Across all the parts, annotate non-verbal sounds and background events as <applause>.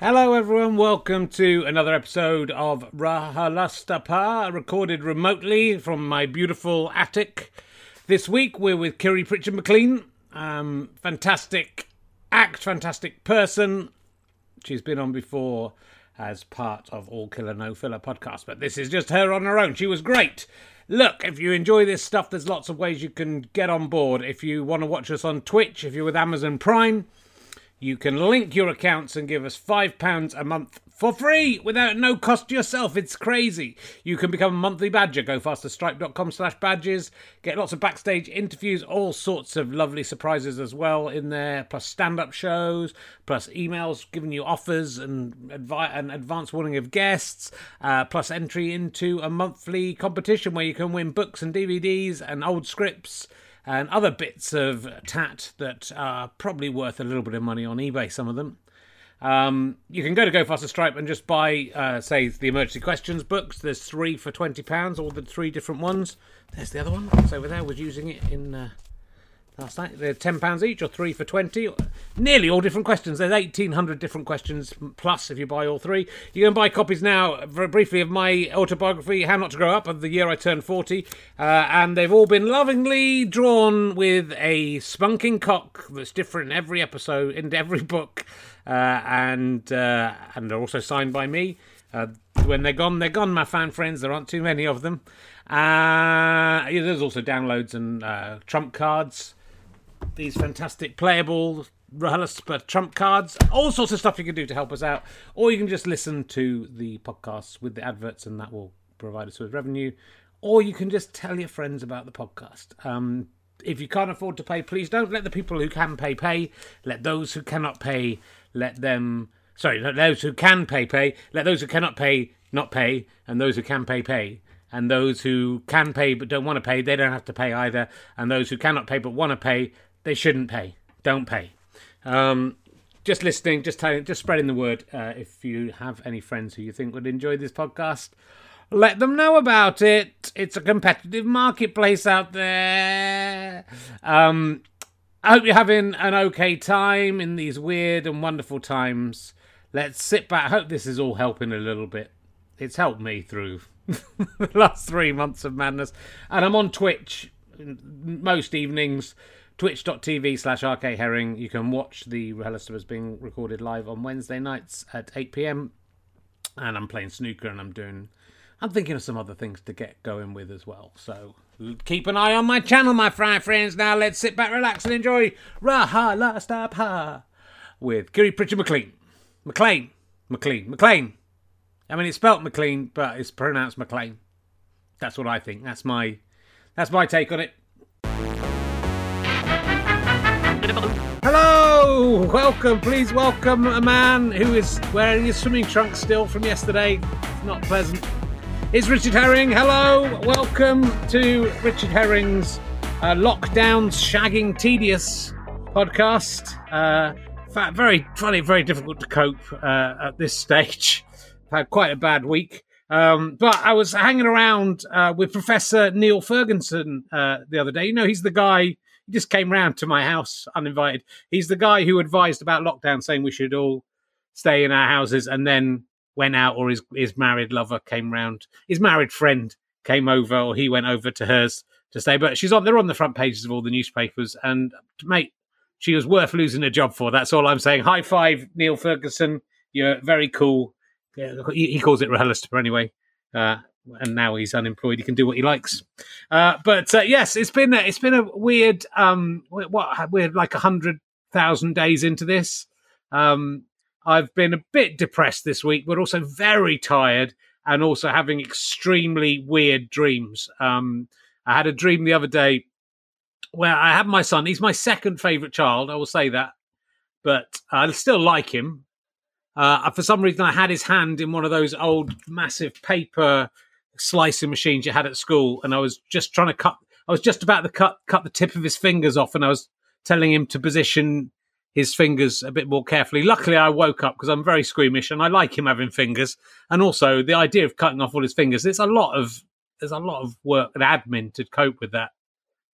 Hello, everyone. Welcome to another episode of RHLSTP, recorded remotely from my beautiful attic. This week, we're with Kiri Pritchard McLean. Um, fantastic act, fantastic person. She's been on before as part of All Killer No Filler podcast, but this is just her on her own. She was great. Look, if you enjoy this stuff, there's lots of ways you can get on board. If you want to watch us on Twitch, if you're with Amazon Prime, you can link your accounts and give us £5 a month for free without no cost to yourself. It's crazy. You can become a monthly badger. Go fasterstripe.com slash badges. Get lots of backstage interviews, all sorts of lovely surprises as well in there, plus stand-up shows, plus emails giving you offers and advi- an advance warning of guests, uh, plus entry into a monthly competition where you can win books and DVDs and old scripts and other bits of tat that are probably worth a little bit of money on eBay, some of them. Um, you can go to Go Faster Stripe and just buy, uh, say, the emergency questions books. There's three for twenty pounds, all the three different ones. There's the other one. It's over there. Was using it in uh, last night. They're ten pounds each, or three for twenty. Nearly all different questions. There's eighteen hundred different questions plus if you buy all three. You can buy copies now, very briefly, of my autobiography, How Not to Grow Up, of the year I turned forty, uh, and they've all been lovingly drawn with a spunking cock that's different in every episode, in every book, uh, and uh, and they're also signed by me. Uh, when they're gone, they're gone, my fan friends. There aren't too many of them. Uh, yeah, there's also downloads and uh, trump cards these fantastic playable RHLSTP trump cards, all sorts of stuff you can do to help us out, or you can just listen to the podcasts with the adverts, and that will provide us with revenue, or you can just tell your friends about the podcast. Um, if you can't afford to pay, please don't let the people who can pay pay. Let those who cannot pay, let them. Sorry, let those who can pay pay. Let those who cannot pay not pay, and those who can pay pay and those who can pay but don't want to pay, they don't have to pay either. And those who cannot pay but want to pay, they shouldn't pay. Don't pay. Um, just listening, just telling, just spreading the word. Uh, if you have any friends who you think would enjoy this podcast, let them know about it. It's a competitive marketplace out there. Um, I hope you're having an okay time in these weird and wonderful times. Let's sit back. I hope this is all helping a little bit. It's helped me through <laughs> the last three months of madness. And I'm on Twitch most evenings, twitch.tv slash RK Herring. You can watch the Rehearsal being recorded live on Wednesday nights at 8 pm. And I'm playing snooker and I'm doing. I'm thinking of some other things to get going with as well. So keep an eye on my channel, my fry friends. Now let's sit back, relax, and enjoy Raha La Stop Ha with Kiri Pritchard McLean. McLean. McLean. McLean. I mean, it's spelt McLean, but it's pronounced McLean. That's what I think. That's my that's my take on it. Hello, welcome. Please welcome a man who is wearing his swimming trunks still from yesterday. Not pleasant. It's Richard Herring. Hello, welcome to Richard Herring's uh, Lockdowns Shagging Tedious podcast. Uh, very funny, very difficult to cope uh, at this <laughs> stage. Had quite a bad week. Um, but I was hanging around uh, with Professor Neil Ferguson uh, the other day. You know, he's the guy. He just came round to my house uninvited. He's the guy who advised about lockdown, saying we should all stay in our houses, and then went out, or his his married lover came round. His married friend came over, or he went over to hers to stay. But she's on. They're on the front pages of all the newspapers, and mate, she was worth losing a job for. That's all I'm saying. High five, Neil Ferguson. You're very cool he, calls it Rahalister anyway. Uh, and now he's unemployed. He can do what he likes. Uh, but uh, yes, it's been a, it's been a weird um, what we're like a hundred thousand days into this. Um, I've been a bit depressed this week, but also very tired, and also having extremely weird dreams. Um, I had a dream the other day where I had my son. He's my second favorite child. I will say that, but I still like him. Uh, for some reason, I had his hand in one of those old massive paper slicing machines you had at school, and I was just trying to cut. I was just about to cut cut the tip of his fingers off, and I was telling him to position his fingers a bit more carefully. Luckily, I woke up because I'm very squeamish, and I like him having fingers. And also, the idea of cutting off all his fingers. There's a lot of there's a lot of work and admin to cope with that,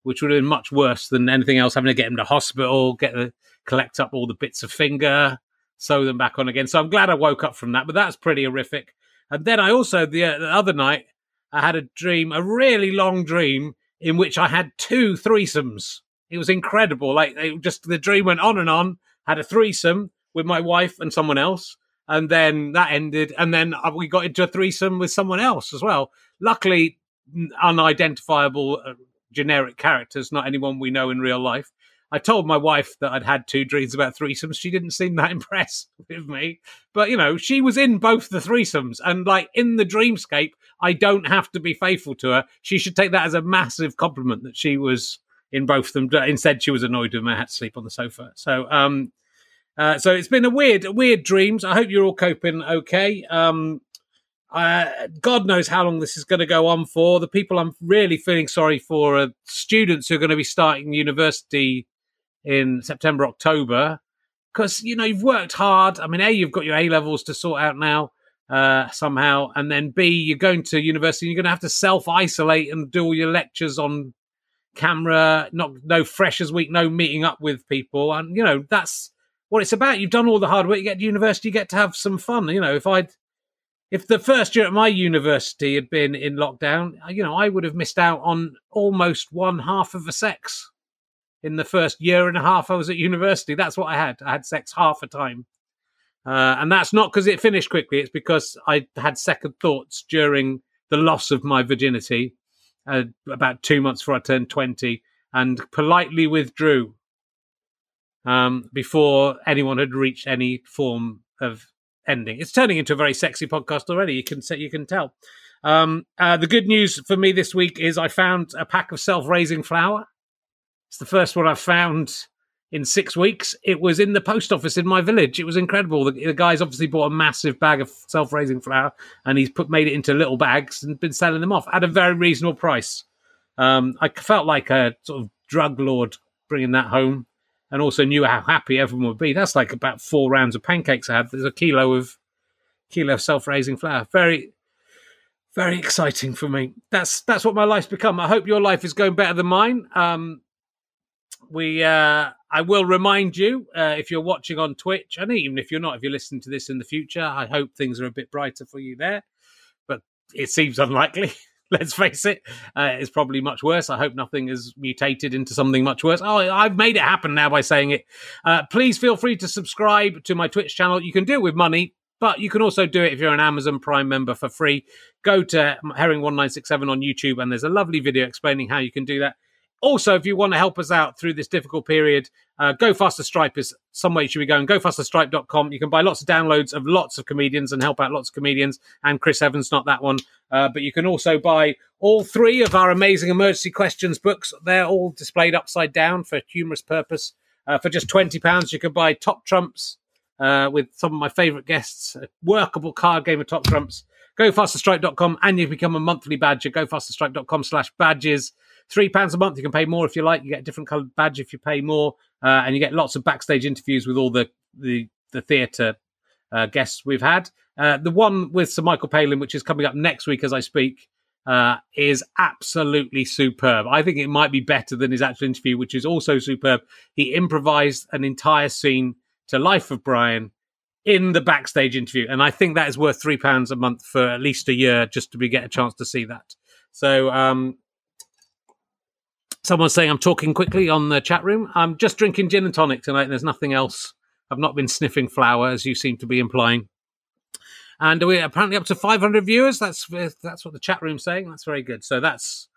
which would have been much worse than anything else. Having to get him to hospital, get the collect up all the bits of finger sew them back on again. So I'm glad I woke up from that, but that's pretty horrific. And then I also the, uh, the other night I had a dream, a really long dream in which I had two threesomes. It was incredible. Like it just the dream went on and on. Had a threesome with my wife and someone else, and then that ended, and then uh, we got into a threesome with someone else as well. Luckily, unidentifiable uh, generic characters, not anyone we know in real life. I told my wife that I'd had two dreams about threesomes. She didn't seem that <laughs> impressed with me. But, you know, she was in both the threesomes. And, like, in the dreamscape, I don't have to be faithful to her. She should take that as a massive compliment that she was in both of them. Instead, she was annoyed with me. I had to sleep on the sofa. So, um, uh, so it's been a weird, weird dreams. I hope you're all coping okay. Um, uh, God knows how long this is going to go on for. The people I'm really feeling sorry for are students who are going to be starting university in September, October, because you know you've worked hard. I mean, a you've got your A levels to sort out now uh, somehow, and then b you're going to university. and You're going to have to self isolate and do all your lectures on camera. Not no freshers week, no meeting up with people, and you know that's what it's about. You've done all the hard work. You get to university, you get to have some fun. You know, if I'd if the first year at my university had been in lockdown, you know, I would have missed out on almost one half of a sex in the first year and a half I was at university. That's what I had. I had sex half a time. Uh, and that's not because it finished quickly. It's because I had second thoughts during the loss of my virginity uh, about two months before I turned 20 and politely withdrew um, before anyone had reached any form of ending. It's turning into a very sexy podcast already. You can you can tell. Um, uh, the good news for me this week is I found a pack of self-raising flour. It's the first one I've found in six weeks. It was in the post office in my village. It was incredible. The, the guy's obviously bought a massive bag of self-raising flour and he's put made it into little bags and been selling them off at a very reasonable price. Um, I felt like a sort of drug lord bringing that home, and also knew how happy everyone would be. That's like about four rounds of pancakes I had. There's a kilo of kilo of self-raising flour. Very, very exciting for me. That's that's what my life's become. I hope your life is going better than mine. Um, we uh, I will remind you uh, if you're watching on Twitch, and even if you're not, if you're listening to this in the future, I hope things are a bit brighter for you there. But it seems unlikely. <laughs> Let's face it, uh, it's probably much worse. I hope nothing has mutated into something much worse. Oh, I've made it happen now by saying it. Uh, please feel free to subscribe to my Twitch channel. You can do it with money, but you can also do it if you're an Amazon Prime member for free. Go to Herring1967 on YouTube, and there's a lovely video explaining how you can do that. Also, if you want to help us out through this difficult period, uh, Go Faster Stripe is some way you should be going. GoFasterStripe.com. You can buy lots of downloads of lots of comedians and help out lots of comedians. And Chris Evans, not that one. Uh, but you can also buy all three of our amazing emergency questions books. They're all displayed upside down for humorous purpose. Uh, for just £20, you can buy Top Trumps uh, with some of my favourite guests, a workable card game of Top Trumps. GoFasterStripe.com and you become a monthly badger. GoFasterStripe.com slash badges three pounds a month. You can pay more if you like. You get a different coloured badge if you pay more, uh, and you get lots of backstage interviews with all the the the theatre uh, guests we've had. Uh, the one with Sir Michael Palin, which is coming up next week as I speak, uh, is absolutely superb. I think it might be better than his actual interview, which is also superb. He improvised an entire scene to Life of Brian in the backstage interview, and I think that is worth three pounds a month for at least a year just to be get a chance to see that. So um, Someone's saying I'm talking quickly on the chat room. I'm just drinking gin and tonic tonight, and there's nothing else. I've not been sniffing flour, as you seem to be implying. And we're apparently up to 500 viewers. That's that's what the chat room's saying. That's very good. So that's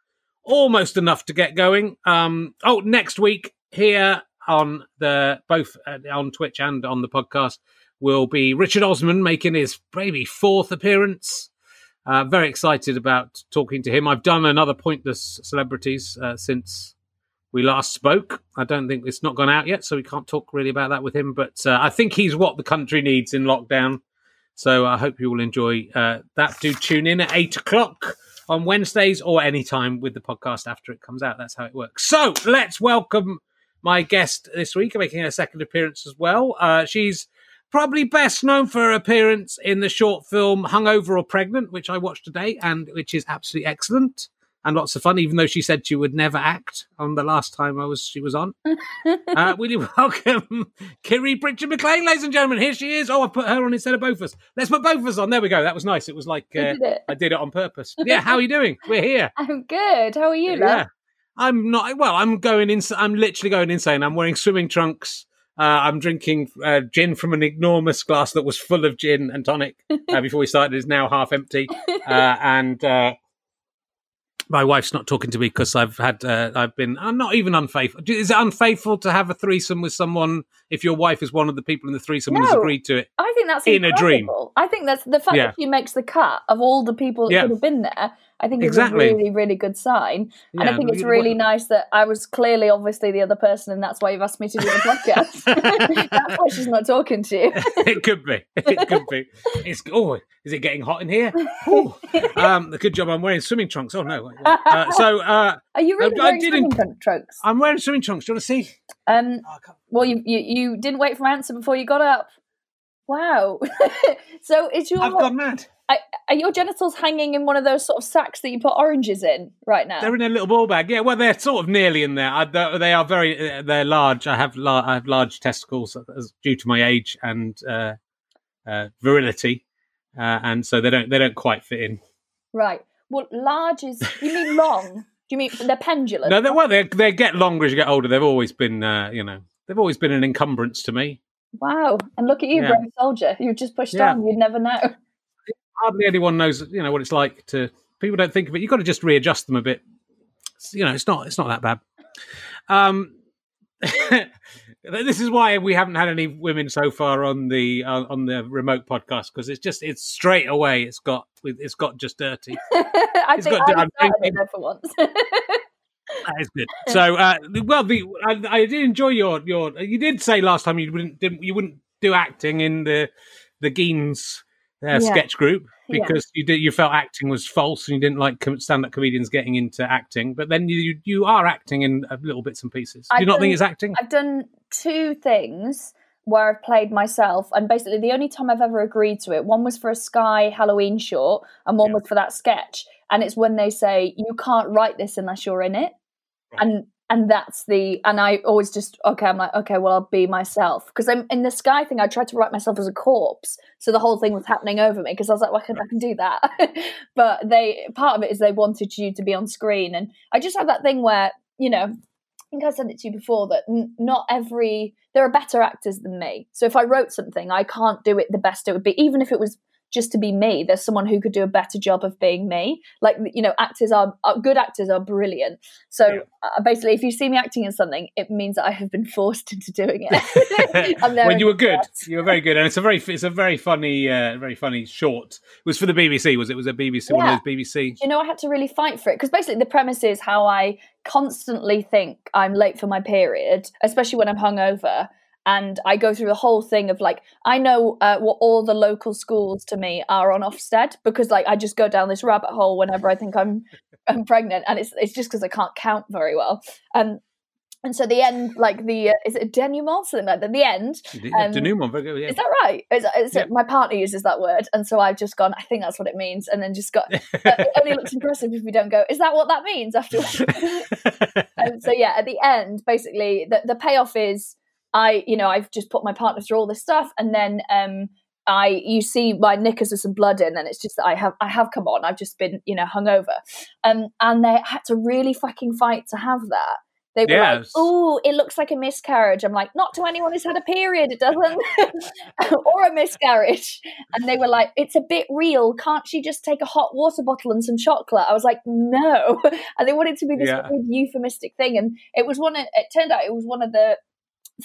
almost enough to get going. Um, oh, next week here on the both uh, on Twitch and on the podcast will be Richard Osman making his maybe fourth appearance uh, very excited about talking to him. I've done another Pointless Celebrities uh, since we last spoke. I don't think it's not gone out yet, so we can't talk really about that with him. But uh, I think he's what the country needs in lockdown. So I hope you will enjoy uh, that. Do tune in at eight o'clock on Wednesdays or any time with the podcast after it comes out. That's how it works. So let's welcome my guest this week, making a second appearance as well. Uh, she's Probably best known for her appearance in the short film Hungover or Pregnant, which I watched today and which is absolutely excellent. and lots of fun. Even though she said she would never act on the last time I was she was on. <laughs> uh, will you welcome Kiri Pritchard McLean, ladies and gentlemen? Here she is. Oh, I put her on instead of both of us. Let's put both of us on. There we go. That was nice. It was like uh, did it. I did it on purpose. Yeah, how are you doing? We're here. <laughs> I'm good. How are you, love? Yeah. I'm not well. I'm going in. I'm literally going insane. I'm wearing swimming trunks. Uh, I'm drinking uh, gin from an enormous glass that was full of gin and tonic <laughs> uh, before we started. Is now half empty, uh, and uh, my wife's not talking to me because I've had. Uh, I've been. I'm not even unfaithful. Is it unfaithful to have a threesome with someone if your wife is one of the people in the threesome and has agreed to it? I think that's In a dream. I think that's the fact Yeah. that she makes the cut of all the people that Yeah. could have been there. I think Exactly. is a really, really good sign. and I Yeah, think it's what- really nice that I was clearly, obviously, the other person, and that's why you've asked me to do the podcast. <laughs> <laughs> that's why she's not talking to you. <laughs> it could be. It could be. It's oh, is it getting hot in here? Um, good job. I'm wearing swimming trunks. Oh no. Uh, so uh, Are you really I wearing didn't- swimming trunk- trunks? I'm wearing swimming trunks. Do you want to see? Um, Oh, well, you, you you didn't wait for my answer before you got up. Wow. so it's your I've gone mad. Are your genitals hanging in one of those sort of sacks that you put oranges in right now? They're in a little ball bag. Yeah, well, they're sort of nearly in there. I, they're- very. uh, They're large. I have. lar- I have large testicles due to my age and uh, uh, virility, uh, and so they don't. They don't quite fit in. Right. Well, large is. You mean long? Do you mean they're pendulum? No, they well, they they get longer as you get older. They've always been. Uh, you know, they've always been an encumbrance to me. Wow. And look at you, Yeah. brave soldier. You've just pushed Yeah. on. You'd never know. Hardly anyone knows you know what it's like to people don't think of it. You've got to just readjust them a bit. It's- you know it's not it's not that bad. Um <laughs> this is why we haven't had any women so far on the uh, on the remote podcast because it's just it's straight away it's got it's got just dirty. <laughs> I It's think got- I'm started it thinking- there for once. <laughs> that is good. So uh well the I, I did enjoy your your you did say last time you wouldn't didn't you wouldn't do acting in the the Gein's Yeah. sketch group Yeah. because you did you felt acting was false and you didn't like stand-up comedians getting into acting but then you you are acting in uh, little bits and pieces do you I've not think it's acting I've done two things where I've played myself, and basically the only time I've ever agreed to it, one was for a Sky Halloween short, and one Yeah. was for that sketch. And it's when they say you can't write this unless you're in it, Right. and and that's the and I always just okay, I'm like okay, well I'll be myself because I'm in the Sky thing. I tried to write myself as a corpse, so the whole thing was happening over me because I was like, well, I can, I can do that. <laughs> but they part of it is they wanted you to be on screen, and I just have that thing where you know I think I said it to you before that n- not every there are better actors than me. So if I wrote something, I can't do it the best it would be, even if it was just to be me. There's someone who could do a better job of being me. Like you know, actors are, are good actors are brilliant. So Yeah. uh, basically, if you see me acting in something, it means that I have been <laughs> forced into doing it. <laughs> When you were good you were very good and it's a very it's a very funny uh very funny short it was for the bbc was it was a bbc one Yeah. of those bbc you know, I had to really fight for it because basically the premise is how I constantly think I'm late for my period, especially when I'm hungover. And I go through the whole thing of like, I know uh, what all the local schools to me are on Ofsted because like I just go down this rabbit hole whenever I think I'm <laughs> I'm pregnant, and it's it's just because I can't count very well. Um, and so the end, like the uh, is it denouement something like that? The end um, denouement yeah. is that right? Is, is Yeah. it, my partner uses that word, and so I've just gone. I think that's what it means, and then just got. <laughs> uh, it only looks impressive if we don't go. Is that what that means? <laughs> After. um, so yeah, at the end, basically, the the payoff is I, you know, I've just put my partner through all this stuff, and then um, I, you see my knickers with some blood in, and it's just that I have, I have come on. I've just been, you know, hungover, um, and they had to really fucking fight to have that. They were like, "Oh, it looks like a miscarriage." I'm like, "Not to anyone who's had a period, it doesn't, <laughs> or a miscarriage." And they were like, "It's a bit real. Can't she just take a hot water bottle and some chocolate?" I was like, "No," <laughs> and they wanted to be this Yeah. euphemistic thing, and it was one. Of, it turned out it was one of the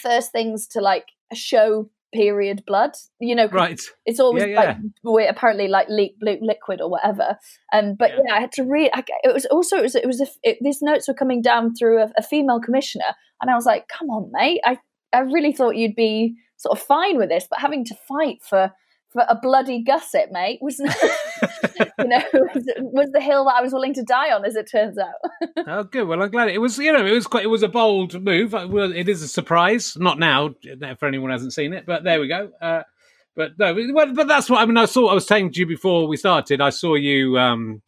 first things to like show period blood. You know right it's always Yeah, like we apparently like leak blue liquid or whatever. Um, but Yeah. yeah. I had to read. I, it was also it was it was a, it, these notes were coming down through a, a female commissioner, and I was like, "Come on, mate! I I really thought you'd be sort of fine with this, but having to fight for for a bloody gusset, mate, was <laughs> you know was, was the hill that I was willing to die on, as it turns out. <laughs> oh good. Well i'm glad it was you know it was quite it was a bold move. Uh, it is a surprise. Not now for anyone who hasn't seen it but there we go. Uh but no but that's what i mean i saw i was saying to you before we started i saw you um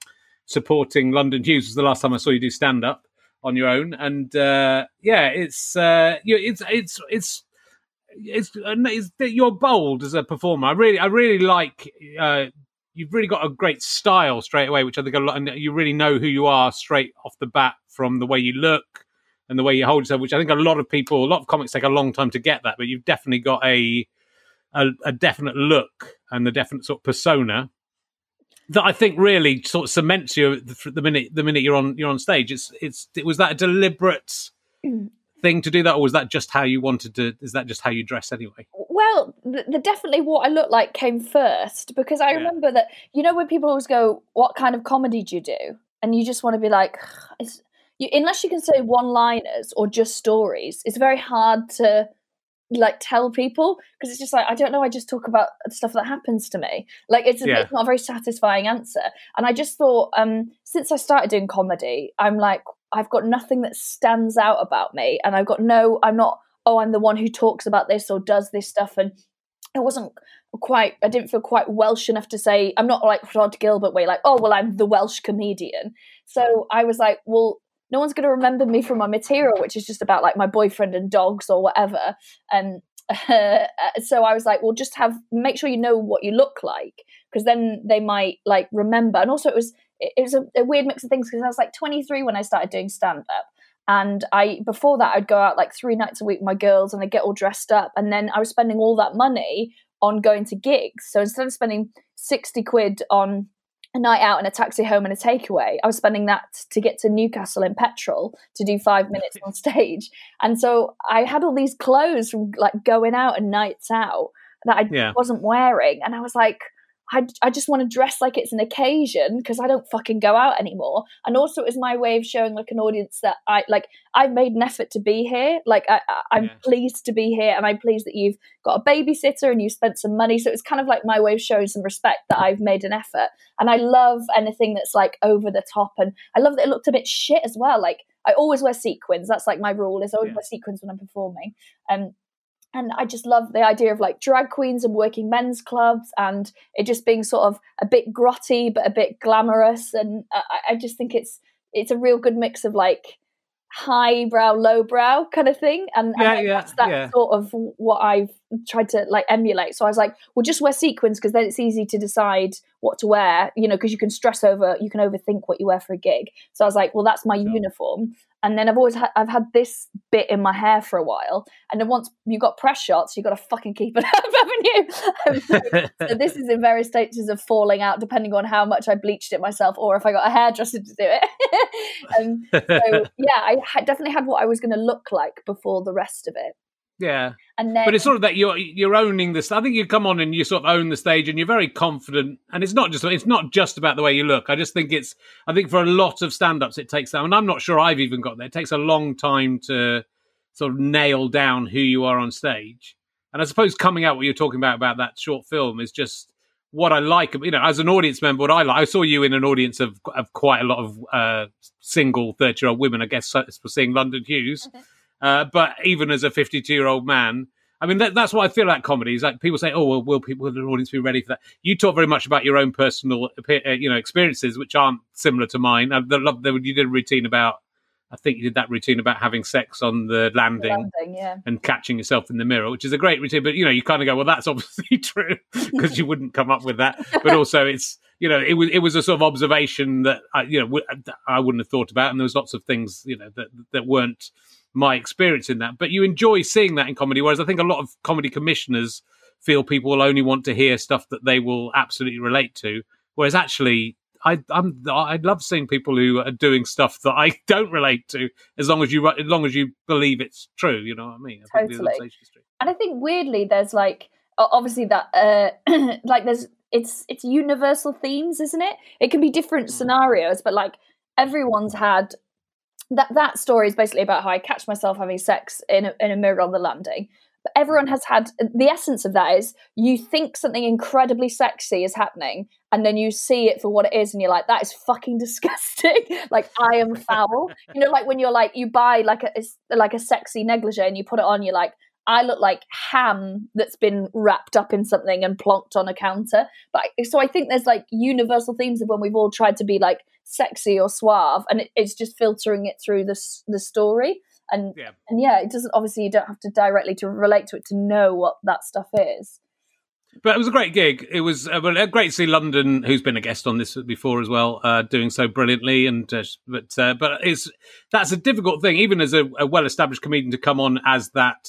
supporting London Hughes was the last time I saw you do stand up on your own, and uh, yeah, it's uh, you, it's it's it's it's, it's you're bold as a performer. I really I really like. Uh, you've really got a great style straight away, which I think a lot, and you really know who you are straight off the bat from the way you look and the way you hold yourself. Which I think a lot of people, a lot of comics take a long time to get that, but you've definitely got a a, a definite look and the definite sort of persona that I think really sort of cements you the minute the minute you're on you're on stage. It's it's it was that deliberate mm. Thing to do that, or was that just how you wanted to? Is that just how you dress anyway? Well, the, the definitely what I look like came first because I yeah. remember that you know when people always go, "What kind of comedy do you do?" and you just want to be like, you, unless you can say one-liners or just stories, it's very hard to like tell people because it's just like I don't know. I just talk about stuff that happens to me. Like it's, yeah. it's not a very satisfying answer. And I just thought, um, since I started doing comedy, I'm like I've got nothing that stands out about me, and I've got no. I'm not. Oh, I'm the one who talks about this or does this stuff, and it wasn't quite. I didn't feel quite Welsh enough to say I'm not like Rhod Gilbert way, like oh well, I'm the Welsh comedian. So I was like, well, no one's going to remember me from my material, which is just about like my boyfriend and dogs or whatever. And uh, <laughs> so I was like, well, just have make sure you know what you look like because then they might like remember. And also, it was it, it was a, a weird mix of things because I was like 23 when I started doing stand up. And I before that I'd go out like three nights a week with my girls and I'd get all dressed up and then I was spending all that money on going to gigs. So instead of spending 60 quid on a night out and a taxi home and a takeaway. I was spending that to get to Newcastle in petrol to do five minutes on stage. And so I had all these clothes from like going out and nights out that I yeah. wasn't wearing. And I was like, I, I just want to dress like it's an occasion because I don't fucking go out anymore. And also, it was my way of showing like an audience that I like. I've made an effort to be here. Like I, am yeah. pleased to be here, and I'm pleased that you've got a babysitter and you spent some money. So it's kind of like my way of showing some respect that I've made an effort. And I love anything that's like over the top, and I love that it looked a bit shit as well. Like I always wear sequins. That's like my rule. Is I always yeah. wear sequins when I'm performing. Um, and I just love the idea of like drag queens and working men's clubs and it just being sort of a bit grotty but a bit glamorous and I, I just think it's it's a real good mix of like highbrow, lowbrow kind of thing, and, yeah, and yeah, that's that yeah. sort of what I've tried to like emulate. So I was like, well, just wear sequins because then it's easy to decide what to wear, you know, because you can stress over, you can overthink what you wear for a gig. So I was like, well, that's my sure. uniform, and then I've always had I've had this bit in my hair for a while, and then once you got press shots, you got to fucking keep it <laughs> up, haven't you? so, <laughs> so, this is in various stages of falling out, depending on how much I bleached it myself, or if I got a hairdresser to do it. <laughs> um, so yeah, I definitely had what I was going to look like before the rest of it. Yeah, and then, but it's sort of that you're you're owning this. I think you come on and you sort of own the stage, and you're very confident. And it's not just it's not just about the way you look. I just think it's. I think for a lot of stand-ups, it takes that, and I'm not sure I've even got there. It takes a long time to sort of nail down who you are on stage. And I suppose coming out what you're talking about about that short film is just what I like. You know, as an audience member, what I like. I saw you in an audience of of quite a lot of uh, single thirty year old women. I guess for seeing London Hughes. Uh, but even as a 52 year old man, I mean, that, that's what I feel like comedy is like people say, oh, well, will people, will the audience be ready for that? You talk very much about your own personal, uh, you know, experiences, which aren't similar to mine. I love that you did a routine about, I think you did that routine about having sex on the landing, the landing yeah. and catching yourself in the mirror, which is a great routine. But, you know, you kind of go, well, that's <laughs> obviously true <laughs> because you wouldn't come up with that. <laughs> But also it's, you know, it was, it was a sort of observation that I, you know, I wouldn't have thought about. And there was lots of things, you know, that, that weren't, my experience in that. But you enjoy seeing that in comedy, whereas I think a lot of comedy commissioners feel people will only want to hear stuff that they will absolutely relate to. Whereas actually, I, I'm I love seeing people who are doing stuff that I <laughs> don't relate to, as long as you as long as you believe it's true. You know what I mean? I totally. And I think weirdly, there's like obviously that uh <clears throat> like there's it's it's universal themes, isn't it? It can be different mm. scenarios, but like everyone's had that that story is basically about how I catch myself having sex in a, in a mirror on the landing. But everyone has had the essence of that is you think something incredibly sexy is happening, and then you see it for what it is, and you're like, "That is fucking <laughs> disgusting." like I am foul. you know, like when you're like you buy like a like a sexy negligee and you put it on, you're like, I look like ham that's been wrapped up in something and plonked on a counter. But I, so I think there's like universal themes of when we've all tried to be like sexy or suave, and it, it's just filtering it through the the story. And Yeah. and yeah, it doesn't obviously you don't have to directly to relate to it to know what that stuff is. But it was a great gig. It was uh, well, uh, great to see London, who's been a guest on this before as well, uh, doing so brilliantly. And uh, but uh, but it's that's a difficult thing, even as a, a well-established comedian, to come on as that.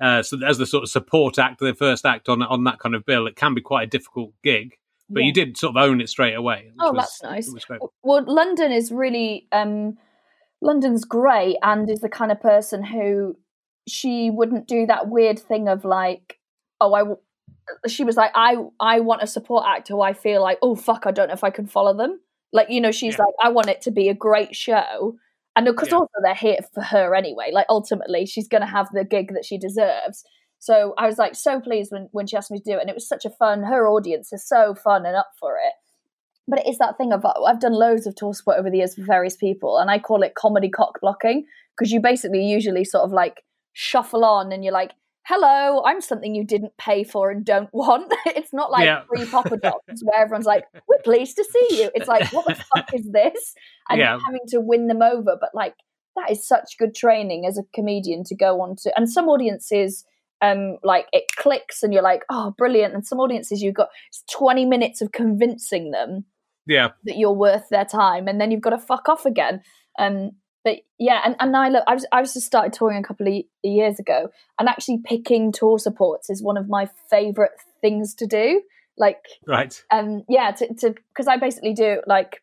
Uh, so as the sort of support act, the first act on on that kind of bill, it can be quite a difficult gig. But Yeah. you did sort of own it straight away. Oh, was- that's nice. it was great. Well, London is really um, London's great and is the kind of person who she wouldn't do that weird thing of like, oh, I. w- She was like, I I want a support act who I feel like, oh fuck, I don't know if I can follow them. Like you know, she's Yeah. like, I want it to be a great show, and because Yeah. also they're here for her anyway. Like ultimately, she's going to have the gig that she deserves. So I was like so pleased when when she asked me to do it, and it was such a fun. Her audience is so fun and up for it but it is that thing of oh, I've done loads of tour support over the years for various people, and I call it comedy cock blocking because you basically usually sort of like shuffle on and you're like, "Hello, I'm something you didn't pay for and don't <laughs> want." it's not like Yeah. free Papa <laughs> Dogs where everyone's like, "We're pleased to see you." It's like, "What the <laughs> fuck is this?" And Yeah. having to win them over, but like that is such good training as a comedian to go on to, and some audiences. Um, like it clicks and you're like, oh, brilliant. And some audiences you've got 20 minutes of convincing them Yeah, that you're worth their time and then you've got to fuck off again um but yeah and, and i look i was i was just started touring a couple of years ago and actually picking tour supports is one of my favorite things to do like right. um yeah to to because i basically do like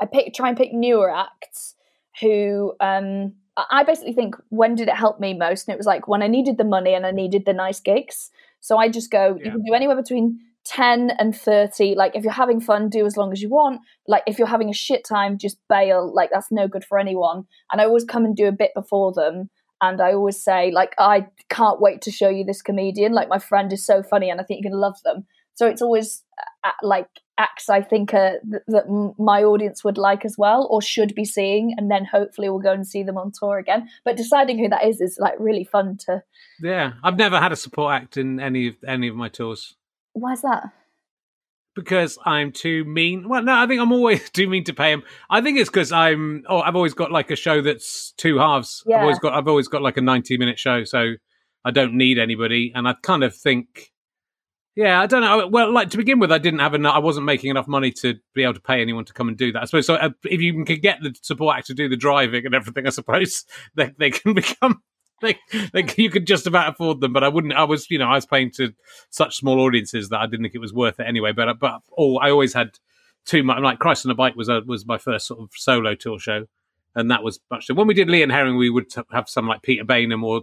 i pick try and pick newer acts who um I I basically think when did it help me most? And it was like when I needed the money and I needed the nice gigs. So I just go, you can do anywhere between 10 and 30. Like if you're having fun, do as long as you want. Like if you're having a shit time, just bail. Like that's no good for anyone. And I always come and do a bit before them. And I always say, like, I can't wait to show you this comedian. Like my friend is so funny and I think you're going to love them. So it's always uh, like acts I think uh, th- that my audience would like as well or should be seeing, and then hopefully we'll go and see them on tour again. But deciding who that is is like really fun to. Yeah, I've never had a support act in any of any of my tours. Why is that? because I'm too mean. Well, no, I think I'm always <laughs> too mean to pay him. I think it's because I'm. Oh, I've always got like a show that's two halves. Yeah. I've always got. I've always got like a 90 minute show, so I don't need anybody. And I kind of think, yeah, I don't know. Well, like to begin with, I didn't have enough. I wasn't making enough money to be able to pay anyone to come and do that. I suppose so. Uh, if you can get the support act to do the driving and everything, I suppose <laughs> they they can <laughs> become. <laughs> They, they, you could just about afford them, but I wouldn't. I was, you know, I was playing to such small audiences that I didn't think it was worth it anyway. But but oh, I always had too much. Like Christ on a Bike was a, was my first sort of solo tour show, and that was much. When we did Lee and Herring, we would have some like Peter Baynham or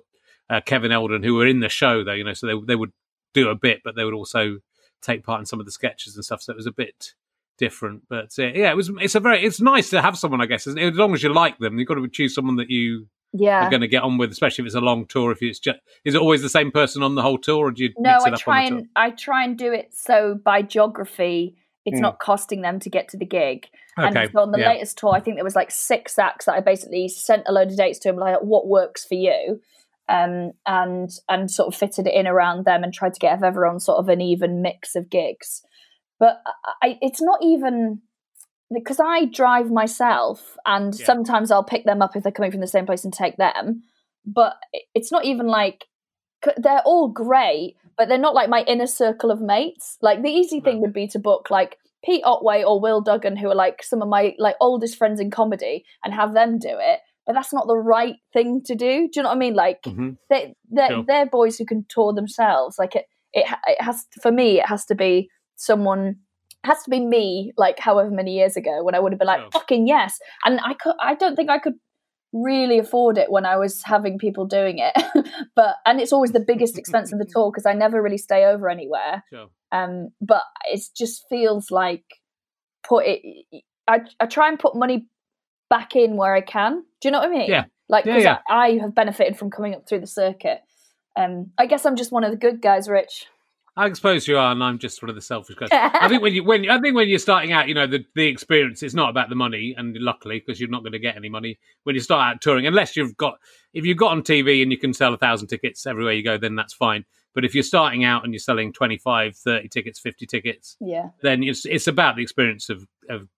uh, Kevin Eldon who were in the show though, you know, so they they would do a bit, but they would also take part in some of the sketches and stuff. So it was a bit different. But uh, yeah, it was. It's a very. It's nice to have someone, I guess, as long as you like them. You've got to choose someone that you Yeah. are going to get on with, especially if it's a long tour. If it's just, is it always the same person on the whole tour, or do you No, mix it I up try and I try and do it so by geography, it's Mm. not costing them to get to the gig. Okay, And so on the yeah. latest tour, I think there was like six acts that I basically sent a load of dates to him, like what works for you, um, and and sort of fitted it in around them and tried to get everyone sort of an even mix of gigs. But I, I- it's not even because I drive myself, and Yeah. sometimes I'll pick them up if they're coming from the same place and take them. But it's not even like they're all great, but they're not like my inner circle of mates. Like the easy thing would be to book like Pete Otway or Will Duggan, who are like some of my like oldest friends in comedy, and have them do it. But that's not the right thing to do. Do you know what I mean? Like Mhm. they they're, Sure. they're boys who can tour themselves. Like it it it has for me it has to be someone has to be me like however many years ago when I would have been like Sure. fucking yes. And I could I don't think I could really afford it when I was having people doing it. <laughs> but and it's always the biggest expense of the <laughs> tour because I never really stay over anywhere. Sure. Um, but it just feels like put it. I I try and put money back in where I can. Do you know what I mean? Yeah. Like Yeah, because yeah. I, I have benefited from coming up through the circuit. Um, I guess I'm just one of the good guys, Rich. I suppose you are, and I'm just one of the selfish guys. I think <laughs> when you when I think when you're starting out, you know, the the experience is not about the money, and luckily because you're not going to get any money when you start out touring, unless you've got if you've got on TV and you can sell a thousand tickets everywhere you go, then that's fine. But if you're starting out and you're selling 25, 30 tickets, 50 tickets, yeah, then it's it's about the experience of of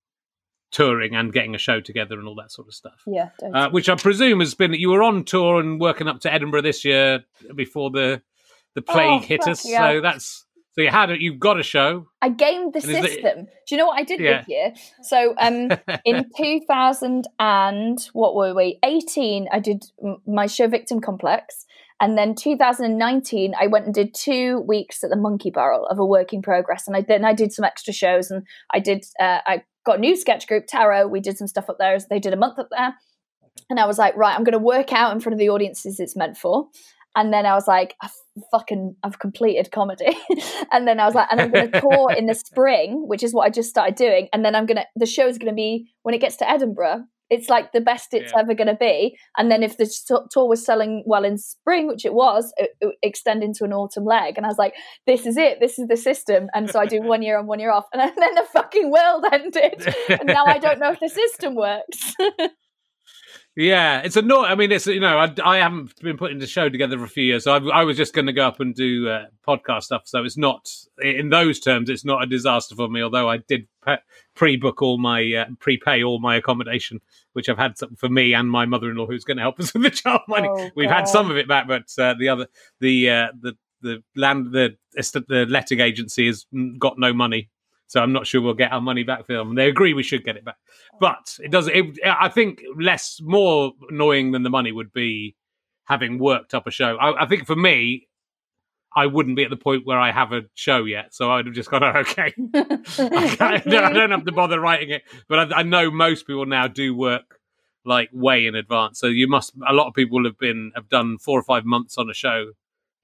touring and getting a show together and all that sort of stuff. Yeah, uh, which I presume has been you were on tour and working up to Edinburgh this year before the the plague oh, hit us. Yeah. So that's so you had it. You've got a show. I gamed the system. It, Do you know what I did yeah. this year? So um, in <laughs> 2000 and what were we? 18. I did my show Victim Complex. And then 2019, I went and did two weeks at the Monkey Barrel of a work in progress, and I then I did some extra shows, and I did uh, I got a new sketch group, Tarot. We did some stuff up there. They did a month up there, and I was like, right, I'm going to work out in front of the audiences it's meant for. And then I was like, I've fucking, I've completed comedy. <laughs> and then I was like, and I'm going to tour in the <laughs> spring, which is what I just started doing. And then I'm going to, the show's going to be when it gets to Edinburgh, it's like the best it's yeah. ever going to be. And then if the tour was selling well in spring, which it was, it, it extend into an autumn leg. And I was like, this is it. This is the system. And so I do one year on, one year off. And <laughs> then the fucking world ended. And now I don't know if the system works. Yeah, it's a no. I mean, it's you know, I, I haven't been putting the show together for a few years, so I, I was just going to go up and do uh, podcast stuff. So it's not in those terms, it's not a disaster for me. Although I did pre-book all my uh, prepay all my accommodation, which I've had for me and my mother-in-law, who's going to help <laughs> us with the child money. Oh, We've God. had some of it back, but uh, the other the uh, the the land the the letting agency has got no money so I'm not sure we'll get our money back for them. They agree we should get it back, but it does. It, I think less, more annoying than the money would be having worked up a show. I, I, think for me, I wouldn't be at the point where I have a show yet, so I'd have just gone, oh, <laughs> okay, <laughs> I, I, don't, have to bother writing it. But I, I know most people now do work like way in advance. So you must. A lot of people have been have done four or five months on a show,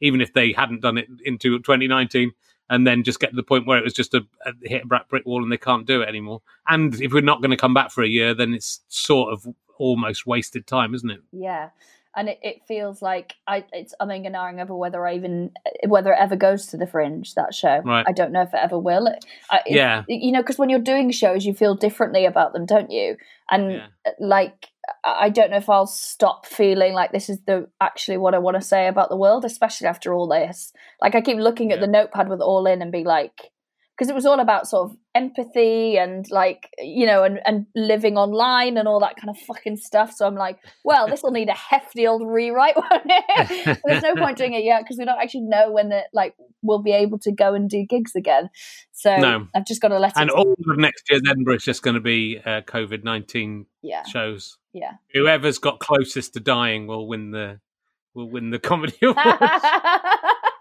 even if they hadn't done it into 2019 and then just get to the point where it was just a, a hit a brick wall and they can't do it anymore. And if we're not going to come back for a year, then it's sort of almost wasted time, isn't it? Yeah. And it, it feels like I it's I'm and ahhing over whether I even whether it ever goes to the fringe that show. Right. I don't know if it ever will. I, yeah. You know, because when you're doing shows, you feel differently about them, don't you? And yeah. like I don't know if I'll stop feeling like this is the actually what I want to say about the world, especially after all this. Like I keep looking yeah. at the notepad with all in and be like, because it was all about sort of empathy and like you know and, and living online and all that kind of fucking stuff so i'm like well this will need a hefty old rewrite <laughs> <laughs> there's no point doing it yet because we don't actually know when it like we'll be able to go and do gigs again so no. i've just got to let it. and all of next year's edinburgh is just going to be uh, covid-19 yeah. shows yeah whoever's got closest to dying will win the will win the <laughs> comedy award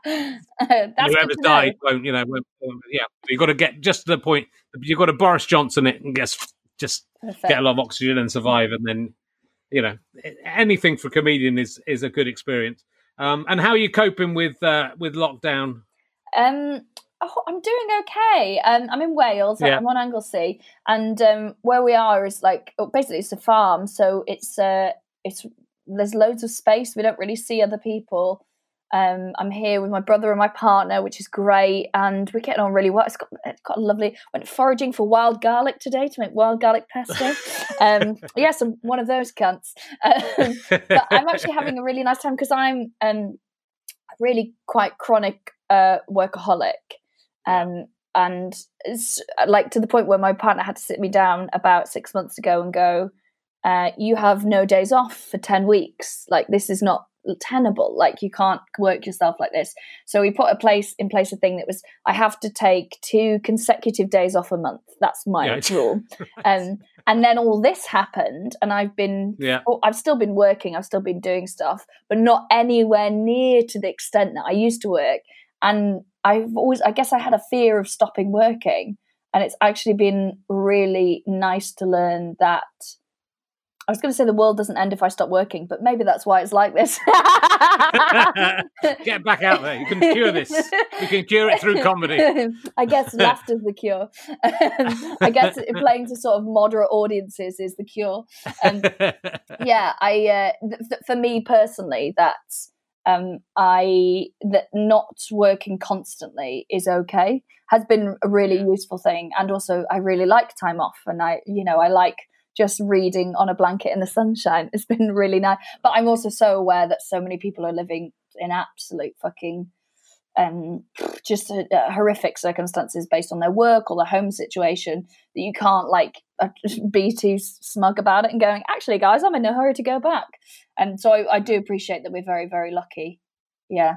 Whoever's died won't, you know, won't, yeah. You've got to get just to the point. You've got to Boris Johnson it and just just Perfect. get a lot of oxygen and survive, and then you know anything for a comedian is is a good experience. Um, and how are you coping with uh, with lockdown? Um, oh, I'm doing okay. Um, I'm in Wales. Yeah. I'm on Anglesey, and um, where we are is like oh, basically it's a farm, so it's uh, it's there's loads of space. We don't really see other people. Um, I'm here with my brother and my partner, which is great, and we're getting on really well. It's got, it's got a lovely. Went foraging for wild garlic today to make wild garlic pesto. <laughs> um, yes, I'm one of those cunts. Um, but I'm <laughs> actually having a really nice time because I'm um, really quite chronic uh, workaholic, um, and it's like to the point where my partner had to sit me down about six months ago and go, uh, "You have no days off for ten weeks. Like this is not tenable. Like you can't work yourself like this. So we put a place in place a thing that was I have to take two consecutive days off a month. That's my yeah. <laughs> rule. um, and then all this happened, and I've been yeah. Oh, I've still been working. I've still been doing stuff, but not anywhere near to the extent that I used to work. And I've always I guess I had a fear of stopping working. And it's actually been really nice to learn that I was going to say the world doesn't end if I stop working, but maybe that's why it's like this. Get back out there. You can cure this. You can cure it through comedy. <laughs> I guess <laughs> laughter's the cure. I guess playing to sort of moderate audiences is the cure. And yeah, I uh, th- for me personally, that's um, I that not working constantly is okay has been a really useful thing, and also I really like time off, and I you know I like just reading on a blanket in the sunshine. It's been really nice, but I'm also so aware that so many people are living in absolute fucking um, just uh, horrific circumstances based on their work or their home situation that you can't like uh, <laughs> be too smug about it and going actually guys i'm in no hurry to go back. And so I, I do appreciate that we're very very lucky. Yeah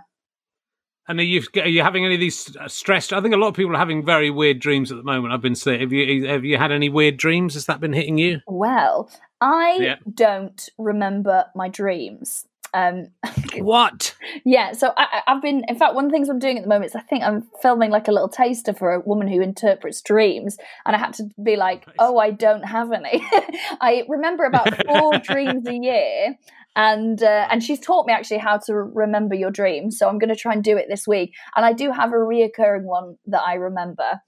and are you are you having any of these uh, stressed? I think a lot of people are having very weird dreams at the moment. I've been saying, have you have you had any weird dreams? Has that been hitting you? Well, I yeah. don't remember my dreams. Um, <laughs> what? Yeah, so I, have been. In fact, one of the things I'm doing at the moment is I think I'm filming like a little taster for a woman who interprets dreams, and I had to be like, nice. "Oh, I don't have any." <laughs> I remember about four <laughs> dreams a year, and uh, and she's taught me actually how to remember your dreams. So I'm going to try and do it this week, and I do have a reoccurring one that I remember.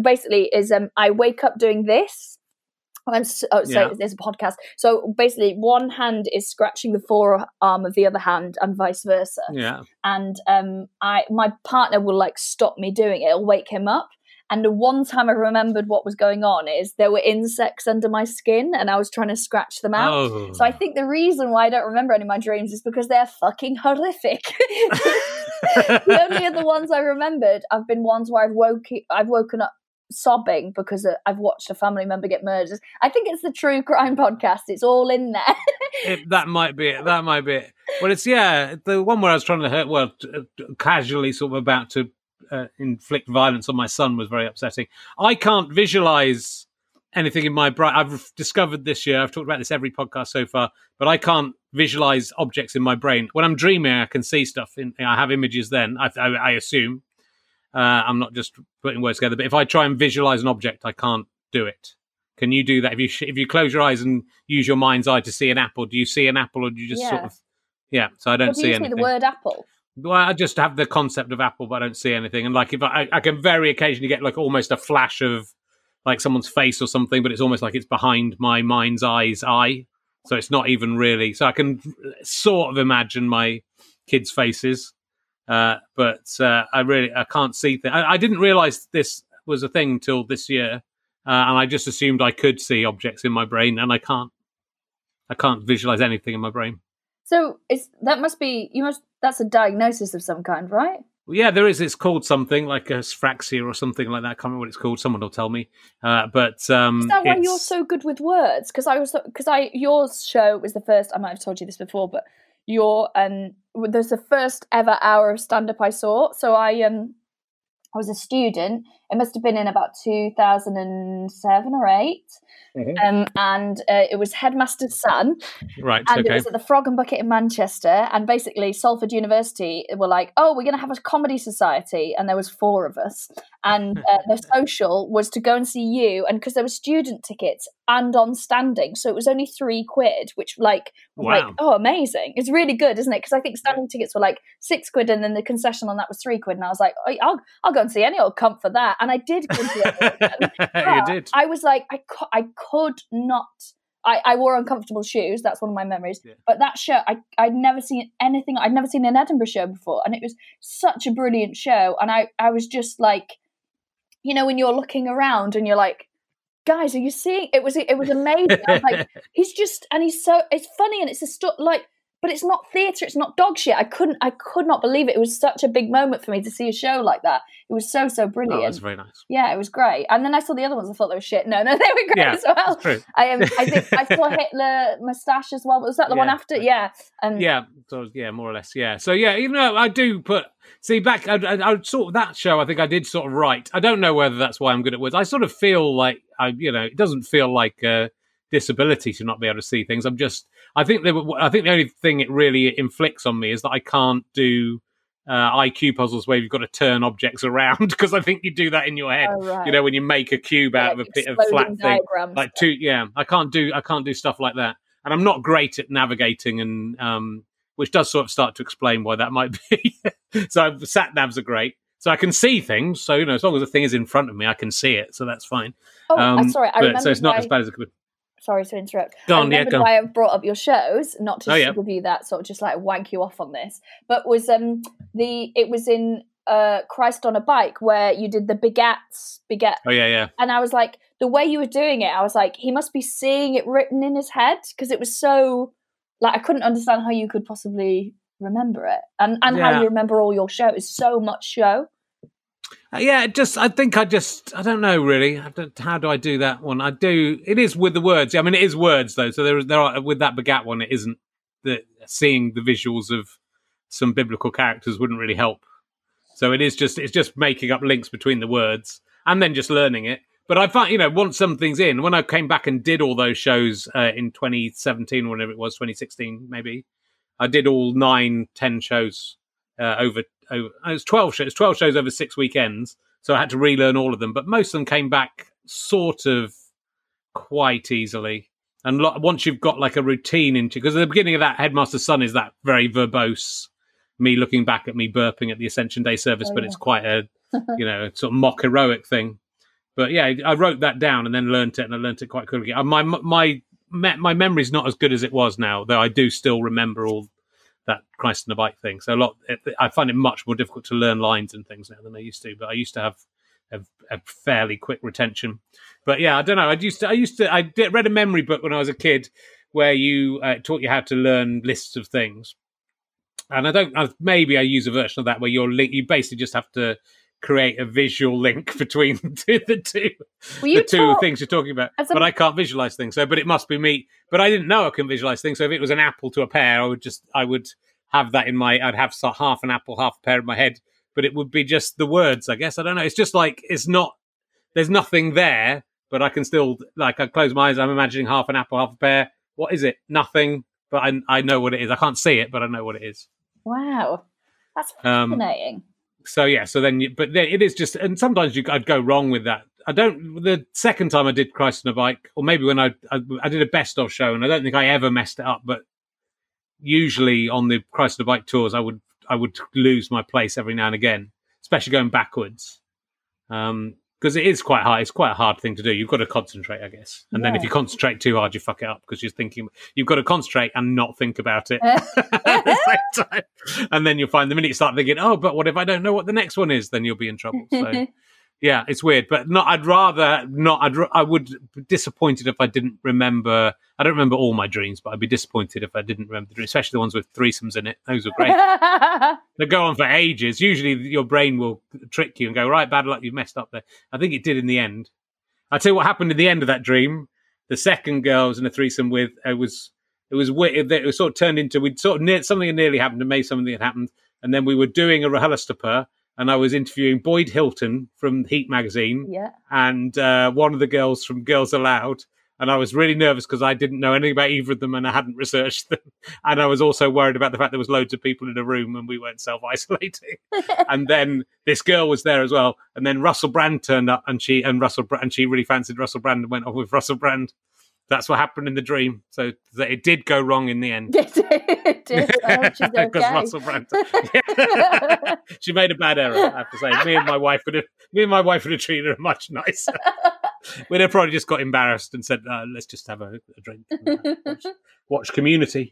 Basically, is um, I wake up doing this I'm so, oh, so yeah. there's a podcast. So basically, one hand is scratching the forearm of the other hand, and vice versa. Yeah. And um, I my partner will like stop me doing it. It'll wake him up. And the one time I remembered what was going on is there were insects under my skin, and I was trying to scratch them out. Oh. So I think the reason why I don't remember any of my dreams is because they're fucking horrific. <laughs> the only other ones I remembered have been ones where I've woken I've woken up sobbing because uh, I've watched a family member get murdered. I think it's the true crime podcast. It's all in there. <laughs> it, that might be it. That might be it. Well, it's yeah, the one where I was trying to hurt, well, casually sort of about to uh, inflict violence on my son was very upsetting. I can't visualize anything in my brain. I've discovered this year. I've talked about this every podcast so far, but I can't visualize objects in my brain. When I'm dreaming, I can see stuff. In, I have images. Then I, I, I assume uh, I'm not just putting words together, but if I try and visualize an object, I can't do it. Can you do that? If you sh- if you close your eyes and use your mind's eye to see an apple, do you see an apple, or do you just yeah. sort of? Yeah, so I don't what see do you anything. The word apple. Well, I just have the concept of apple, but I don't see anything. And like if I, I can very occasionally get like almost a flash of like someone's face or something, but it's almost like it's behind my mind's eye's eye. So it's not even really. So I can sort of imagine my kids' faces, uh, but uh, I really I can't see things. I, I, didn't realize this was a thing until this year, uh, and I just assumed I could see objects in my brain, and I can't. I can't visualize anything in my brain. So it's that must be you must that's a diagnosis of some kind, right? Well, yeah, there is. It's called something like a sphrixia or something like that. I can't remember what it's called. Someone will tell me. Uh, but um, is that why you're so good with words? Because I was because I your show was the first. I might have told you this before, but your um there's the first ever hour of stand up I saw. So I um I was a student. It must have been in about 2007 or 8 mm-hmm. um, and uh, it was Headmaster's son. Right. And okay. it was at the Frog and Bucket in Manchester. And basically, Salford University were like, "Oh, we're going to have a comedy society," and there was four of us. And uh, the <laughs> social was to go and see you, and because there were student tickets and on standing, so it was only three quid, which like, wow. like oh, amazing! It's really good, isn't it? Because I think standing tickets were like six quid, and then the concession on that was three quid, and I was like, oh, I'll I'll go and see any old comp for that, and I did go <laughs> you did. I was like, I, cu- I could not. I, I wore uncomfortable shoes. That's one of my memories. Yeah. But that show, I, I'd never seen anything. I'd never seen an Edinburgh show before, and it was such a brilliant show. And I, I was just like, you know, when you're looking around and you're like, guys, are you seeing? It was, it was amazing. I'm like, <laughs> he's just, and he's so, it's funny, and it's a stu- like but it's not theatre it's not dog shit. I couldn't i could not believe it. It was such a big moment for me to see a show like that. It was so so brilliant oh, was very nice. Yeah it was great. And then i saw the other ones. I thought they were shit. No <laughs> no they were great yeah, as well. true. i um, i think i saw <laughs> hitler mustache as well. Was that the yeah. one after? yeah. Um, yeah so yeah more or less yeah. So yeah even though i do put see back I, I, I, sort of that show i think i did sort of write. I don't know whether that's why i'm good at words. I sort of feel like i you know it doesn't feel like uh disability to not be able to see things. I'm just, I think there, I think the only thing it really inflicts on me is that I can't do uh, IQ puzzles where you've got to turn objects around <laughs> because I think you do that in your head. Oh, right. You know, when you make a cube out of a bit of flat thing, like two, yeah, I can't do, I can't do stuff like that, and I'm not great at navigating and. um which does sort of start to explain why that might <laughs> be. so sat navs are great so I can see things. So you know, as long as the thing is in front of me, I can see it. So that's fine. Oh, um, sorry. I but, so it's not as bad as it could. Sorry to interrupt. Go I on, yeah, remembered why I brought up your shows, not to Oh, yeah. give you that sort of just like wank you off on this, but was um the it was in uh Christ on a bike where you did the begats beget, Oh yeah, yeah. and I was like the way you were doing it, I was like he must be seeing it written in his head because it was so like I couldn't understand how you could possibly remember it and and how you remember all your show is So much show. Uh, yeah, just I think I just I don't know really. Don't, how do I do that one? I do. It is with the words. I mean, it is words though. So there there are with that begat one. It isn't the seeing the visuals of some biblical characters wouldn't really help. So it is just it's just making up links between the words and then just learning it. But I find you know once something's in, when I came back and did all those shows uh, in 2017 or whenever it was 2016 maybe, I did all nine ten shows uh, over Oh, oh, over it was 12 shows 12 shows over six weekends so i had to relearn all of them but most of them came back sort of quite easily. And lo- once you've got like a routine into because at the beginning of that headmaster's son is that very verbose me looking back at me burping at the ascension day service Oh, but yeah. it's quite a <laughs> you know sort of mock heroic thing. But yeah i wrote that down and then learnt it and i learnt it quite quickly. My my my, my memory's not as good as it was now though i do still remember all that Christ on a bike thing. So a lot, I find it much more difficult to learn lines and things now than I used to. But I used to have a, a fairly quick retention. But yeah, I don't know. I used to, I used to, I did, read a memory book when I was a kid where you uh, taught you how to learn lists of things. And I don't, I, maybe I use a version of that where you're you basically just have to create a visual link <laughs> between the two, the two, Were you the two things you're talking about. a- But I can't visualize things. So, but it must be me. But I didn't know I can visualize things. So if it was an apple to a pear, I would just, I would have that in my, I'd have half an apple, half a pear in my head. But it would be just the words, I guess. I don't know. It's just like, it's not, there's nothing there, but I can still, like, I close my eyes. I'm imagining half an apple, half a pear. What is it? Nothing. But I, I know what it is. I can't see it, but I know what it is. Wow, that's Um, fascinating. So yeah so then you, but then it is just and sometimes you i'd go wrong with that. I don't the second time i did christ on a bike or maybe when I, I i did a best of show and i don't think i ever messed it up but usually on the christ on a bike tours i would i would lose my place every now and again especially going backwards. Um because it is quite hard it's quite a hard thing to do you've got to concentrate i guess and then if you concentrate too hard you fuck it up because you're thinking you've got to concentrate and not think about it <laughs> at the <laughs> same time. And then you'll find the minute you start thinking, oh, but what if I don't know what the next one is? Then you'll be in trouble. So <laughs> yeah, it's weird, but not. I'd rather not. I'd. I would be disappointed if I didn't remember. I don't remember all my dreams, but I'd be disappointed if I didn't remember the dreams, especially the ones with threesomes in it. Those were great. <laughs> they go on for ages. Usually, your brain will trick you and go, right, bad luck, you've messed up there. I think it did in the end. I'll tell you what happened at the end of that dream. The second girl I was in a threesome with, it was it was. It was sort of turned into we'd sort of near, something had nearly happened and made something had happened, and then we were doing a RHLSTP, and I was interviewing Boyd Hilton from Heat magazine yeah. and uh, one of the girls from Girls Aloud. And I was really nervous because I didn't know anything about either of them and I hadn't <laughs> researched them. And I was also worried about the fact there was loads of people in a room and we weren't self isolating. <laughs> and then this girl was there as well. And then Russell Brand turned up and she and Russell Brand, and she really fancied Russell Brand and went off with Russell Brand. That's what happened in the dream. So that it did go wrong in the end. <laughs> It? Did. I hope she's <laughs> Because okay. Russell Brand, Yeah. <laughs> she made a bad error. I have to say, me and my wife would have, me and my wife would have treated her much nicer. We'd have probably just got embarrassed and said, uh, "Let's just have a, a drink, and, watch, watch Community."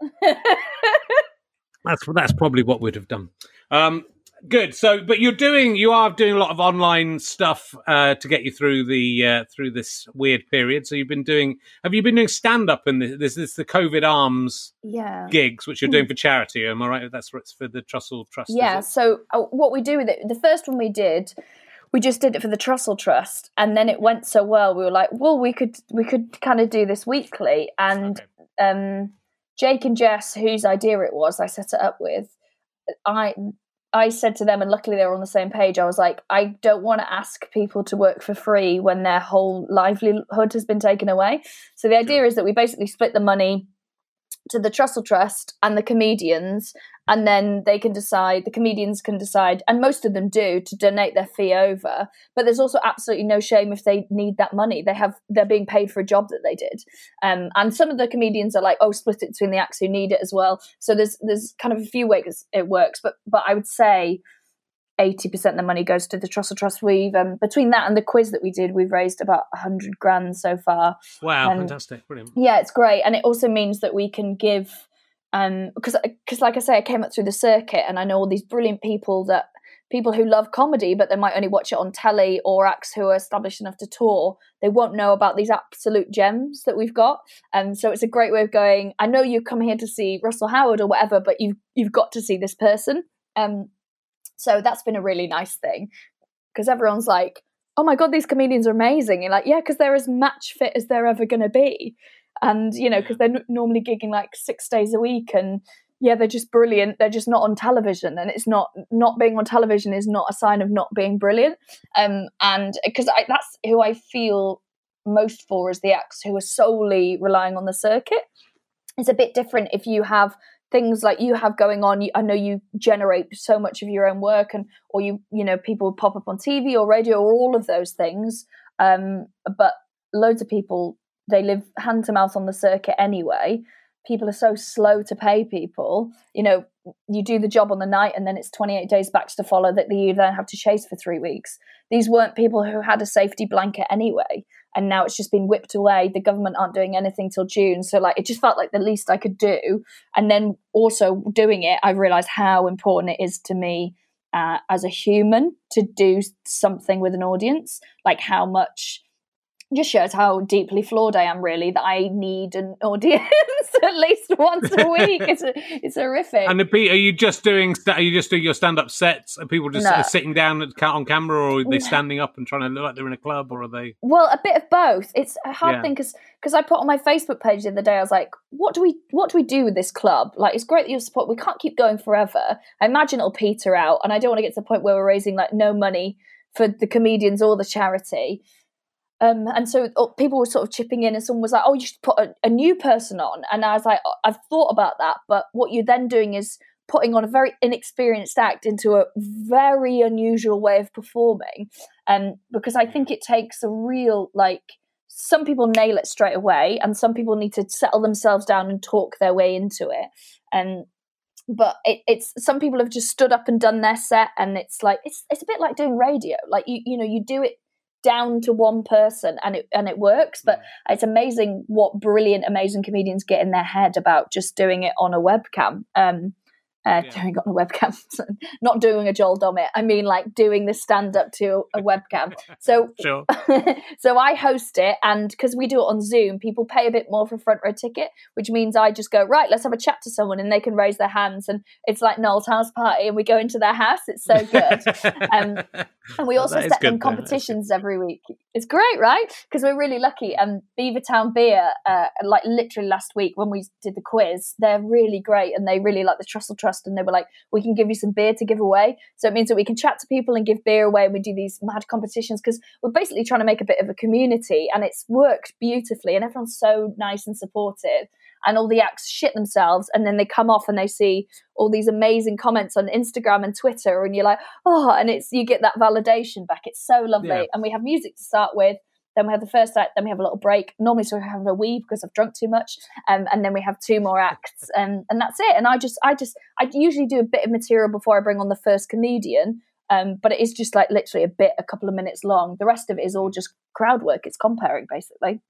That's that's probably what we'd have done. Um, good. So, but you're doing, you are doing a lot of online stuff uh, to get you through the uh, through this weird period. So you've been doing, have you been doing stand up in this? This is the COVID Arms yeah. gigs, which you're doing for charity. Am I right? That's for the Trussell Trust. Yeah. So uh, what we do with it, the first one we did, we just did it for the Trussell Trust, and then it went so well. We were like, well, we could we could kind of do this weekly, and Okay. um, Jake and Jess, whose idea it was, I set it up with. I I said to them, and luckily they were on the same page. I was like, I don't want to ask people to work for free when their whole livelihood has been taken away. So the idea is that we basically split the money to the Trussell Trust and the comedians, and then they can decide. The comedians can decide, and most of them do, to donate their fee over. But there's also absolutely no shame if they need that money. They have they're being paid for a job that they did, um, and some of the comedians are like, oh, split it between the acts who need it as well. So there's there's kind of a few ways it works, but but I would say. 80% of the money goes to the Trussell Trust. We've, um, between that and the quiz that we did, we've raised about 100 grand so far. Wow, and fantastic. Brilliant. Yeah, it's great. And it also means that we can give, um, because, because like I say, I came up through the circuit and I know all these brilliant people that people who love comedy, but they might only watch it on telly or acts who are established enough to tour, they won't know about these absolute gems that we've got. And um, so it's a great way of going, I know you come here to see Russell Howard or whatever, but you've you've got to see this person. Um so that's been a really nice thing. Because everyone's like, Oh my god, these comedians are amazing. You're like, yeah, because they're as match fit as they're ever gonna be. And you know, because they're n- normally gigging like six days a week and yeah, they're just brilliant. They're just not on television, and it's not not being on television is not a sign of not being brilliant. Um, and because that's who I feel most for is the acts who are solely relying on the circuit. It's a bit different if you have things like you have going on. I know you generate so much of your own work, and or you you know people pop up on TV or radio or all of those things. Um, but loads of people they live hand to mouth on the circuit anyway people are so slow to pay people. You know, you do the job on the night and then it's 28 days back to follow that you then have to chase for three weeks. These weren't people who had a safety blanket anyway. And now it's just been whipped away. The government aren't doing anything till June. So, like, it just felt like the least I could do. And then also doing it, I realized how important it is to me uh, as a human to do something with an audience, like how much just shows how deeply flawed I am, really, that I need an <laughs> audience at least once a week. It's <laughs> a, it's horrific. And Pete, are you just doing are you just doing your stand up sets? Are people just no. sitting down on camera, or are they standing up and trying to look like they're in a club, or are they? Well, a bit of both. It's a hard yeah. thing because because I put on my Facebook page the other day. I was like, what do we what do we do with this club? Like, it's great that you support. We can't keep going forever. I imagine it'll peter out, and I don't want to get to the point where we're raising like no money for the comedians or the charity. Um, and so oh, people were sort of chipping in, and someone was like, "Oh, you should put a, a, new person on." And I was like, oh, "I've thought about that, but what you're then doing is putting on a very inexperienced act into a very unusual way of performing." Um, because I think it takes a real like some people nail it straight away, and some people need to settle themselves down and talk their way into it. And but it, it's some people have just stood up and done their set, and it's like it's it's a bit like doing radio. Like you you know you do it down to one person and it and it works. But it's amazing what brilliant amazing comedians get in their head about just doing it on a webcam. Um uh, yeah. doing on a webcam, <laughs> not doing a Joel Dommett. I mean, like doing the stand up to a webcam. So, <laughs> <laughs> so I host it, and because we do it on Zoom, people pay a bit more for front row ticket, which means I just go right. Let's have a chat to someone, and they can raise their hands, and it's like Noel's house party, and we go into their house. It's so good, um, and we also set them competitions every week. It's great, right? Because we're really lucky. And um, Beavertown Beer, uh, like literally last week when we did the quiz, they're really great, and they really like the Trussell Trust trust and they were like we can give you some beer to give away so it means that we can chat to people and give beer away and we do these mad competitions because we're basically trying to make a bit of a community and it's worked beautifully and everyone's so nice and supportive and all the acts shit themselves and then they come off and they see all these amazing comments on Instagram and Twitter and you're like oh and it's you get that validation back it's so lovely yeah. and we have music to start with then we have the first act, then we have a little break. Normally, so we have a wee because I've drunk too much, um, and then we have two more acts, <laughs> and and that's it. And I just, I just, I usually do a bit of material before I bring on the first comedian, um, but it is just like literally a bit, a couple of minutes long. The rest of it is all just crowd work. It's comparing basically.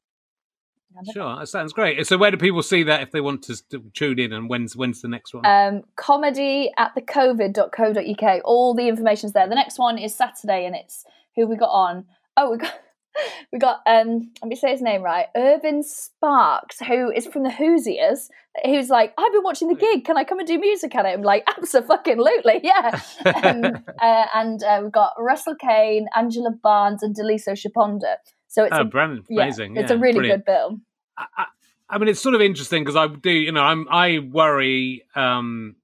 Sure, that sounds great. So, where do people see that if they want to tune in, and when's when's the next one? Um, comedy at the covid.co.uk. All the information's there. The next one is Saturday, and it's who we got on. Oh, we got <laughs> we got um let me say his name right Irwin Sparkes who is from the hoosiers who's like i've been watching the gig. Can i come and do music at it? I'm like absolutely <laughs> yeah. <laughs> Um, uh, and uh, we've got russell kane angela barnes and Daliso Chaponda so it's oh, a, brand, amazing yeah, it's a really brilliant. good bill I, I, I, mean it's sort of interesting because i do you know i'm i worry um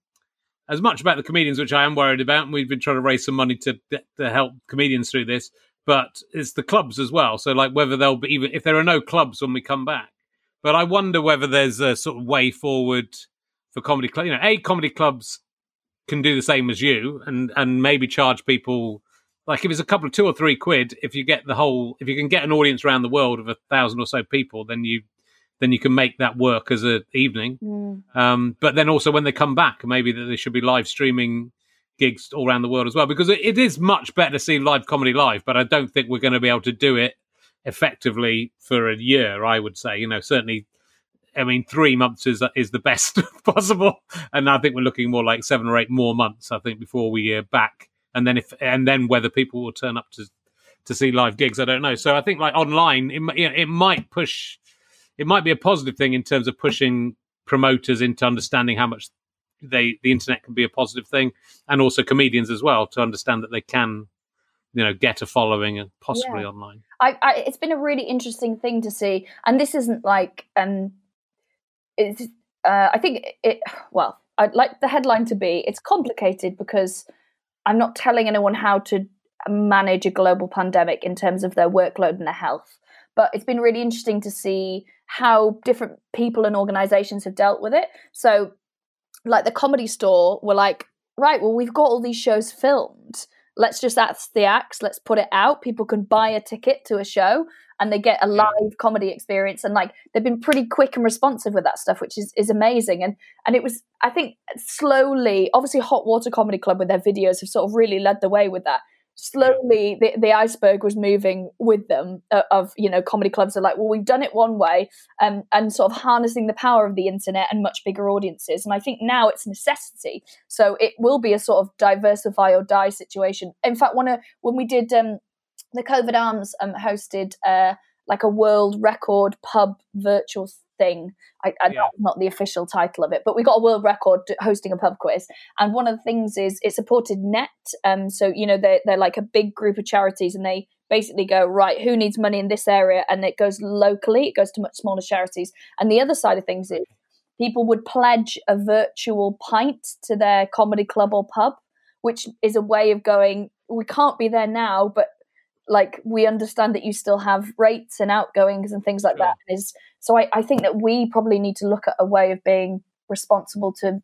as much about the comedians, which I am worried about, and we've been trying to raise some money to to help comedians through this but it's the clubs as well. So like whether they'll be even if there are no clubs when we come back. But I wonder whether there's a sort of way forward for comedy club. You know, a comedy clubs can do the same as you and and maybe charge people like if it's a couple of two or three quid. If you get the whole, if you can get an audience around the world of a thousand or so people, then you then you can make that work as an evening. Mm. Um, but then also when they come back, maybe that they should be live streaming gigs all around the world as well because it, it is much better to see live comedy live, but I don't think we're going to be able to do it effectively for a year. I would say, you know, certainly. I mean, three months is is the best <laughs> possible, and I think we're looking more like seven or eight more months. I think before we are back, and then if and then whether people will turn up to to see live gigs, I don't know. So I think like online, it, it might push, it might be a positive thing in terms of pushing promoters into understanding how much they the internet can be a positive thing, and also comedians as well to understand that they can, you know, get a following and possibly Yeah. online. I, I it's been a really interesting thing to see, and this isn't like um, it's uh, I think it well, I'd like the headline to be it's complicated because I'm not telling anyone how to manage a global pandemic in terms of their workload and their health, but it's been really interesting to see how different people and organizations have dealt with it. So, like the comedy store were like, right, well, we've got all these shows filmed. Let's just ask the acts let's put it out. People can buy a ticket to a show and they get a live comedy experience. And like they've been pretty quick and responsive with that stuff which is is amazing. And and it was i think slowly obviously hot water comedy club with their videos have sort of really led the way with that slowly the, the iceberg was moving with them uh, of you know comedy clubs are like well we've done it one way um, and sort of harnessing the power of the internet and much bigger audiences. And i think now it's necessity. So it will be a sort of diversify or die situation. In fact, one of when we did um, the COVID Arms um, hosted uh, like a world record pub virtual thing. I, I Yeah. that's not the official title of it, but we got a world record hosting a pub quiz. And one of the things is it supported Net. Um, so you know they're they're like a big group of charities, and they basically go right who needs money in this area, and it goes locally. It goes to much smaller charities. And the other side of things is people would pledge a virtual pint to their comedy club or pub, which is a way of going, we can't be there now, but like we understand that you still have rates and outgoings and things like Sure. that. Is so I, I think that we probably need to look at a way of being responsible to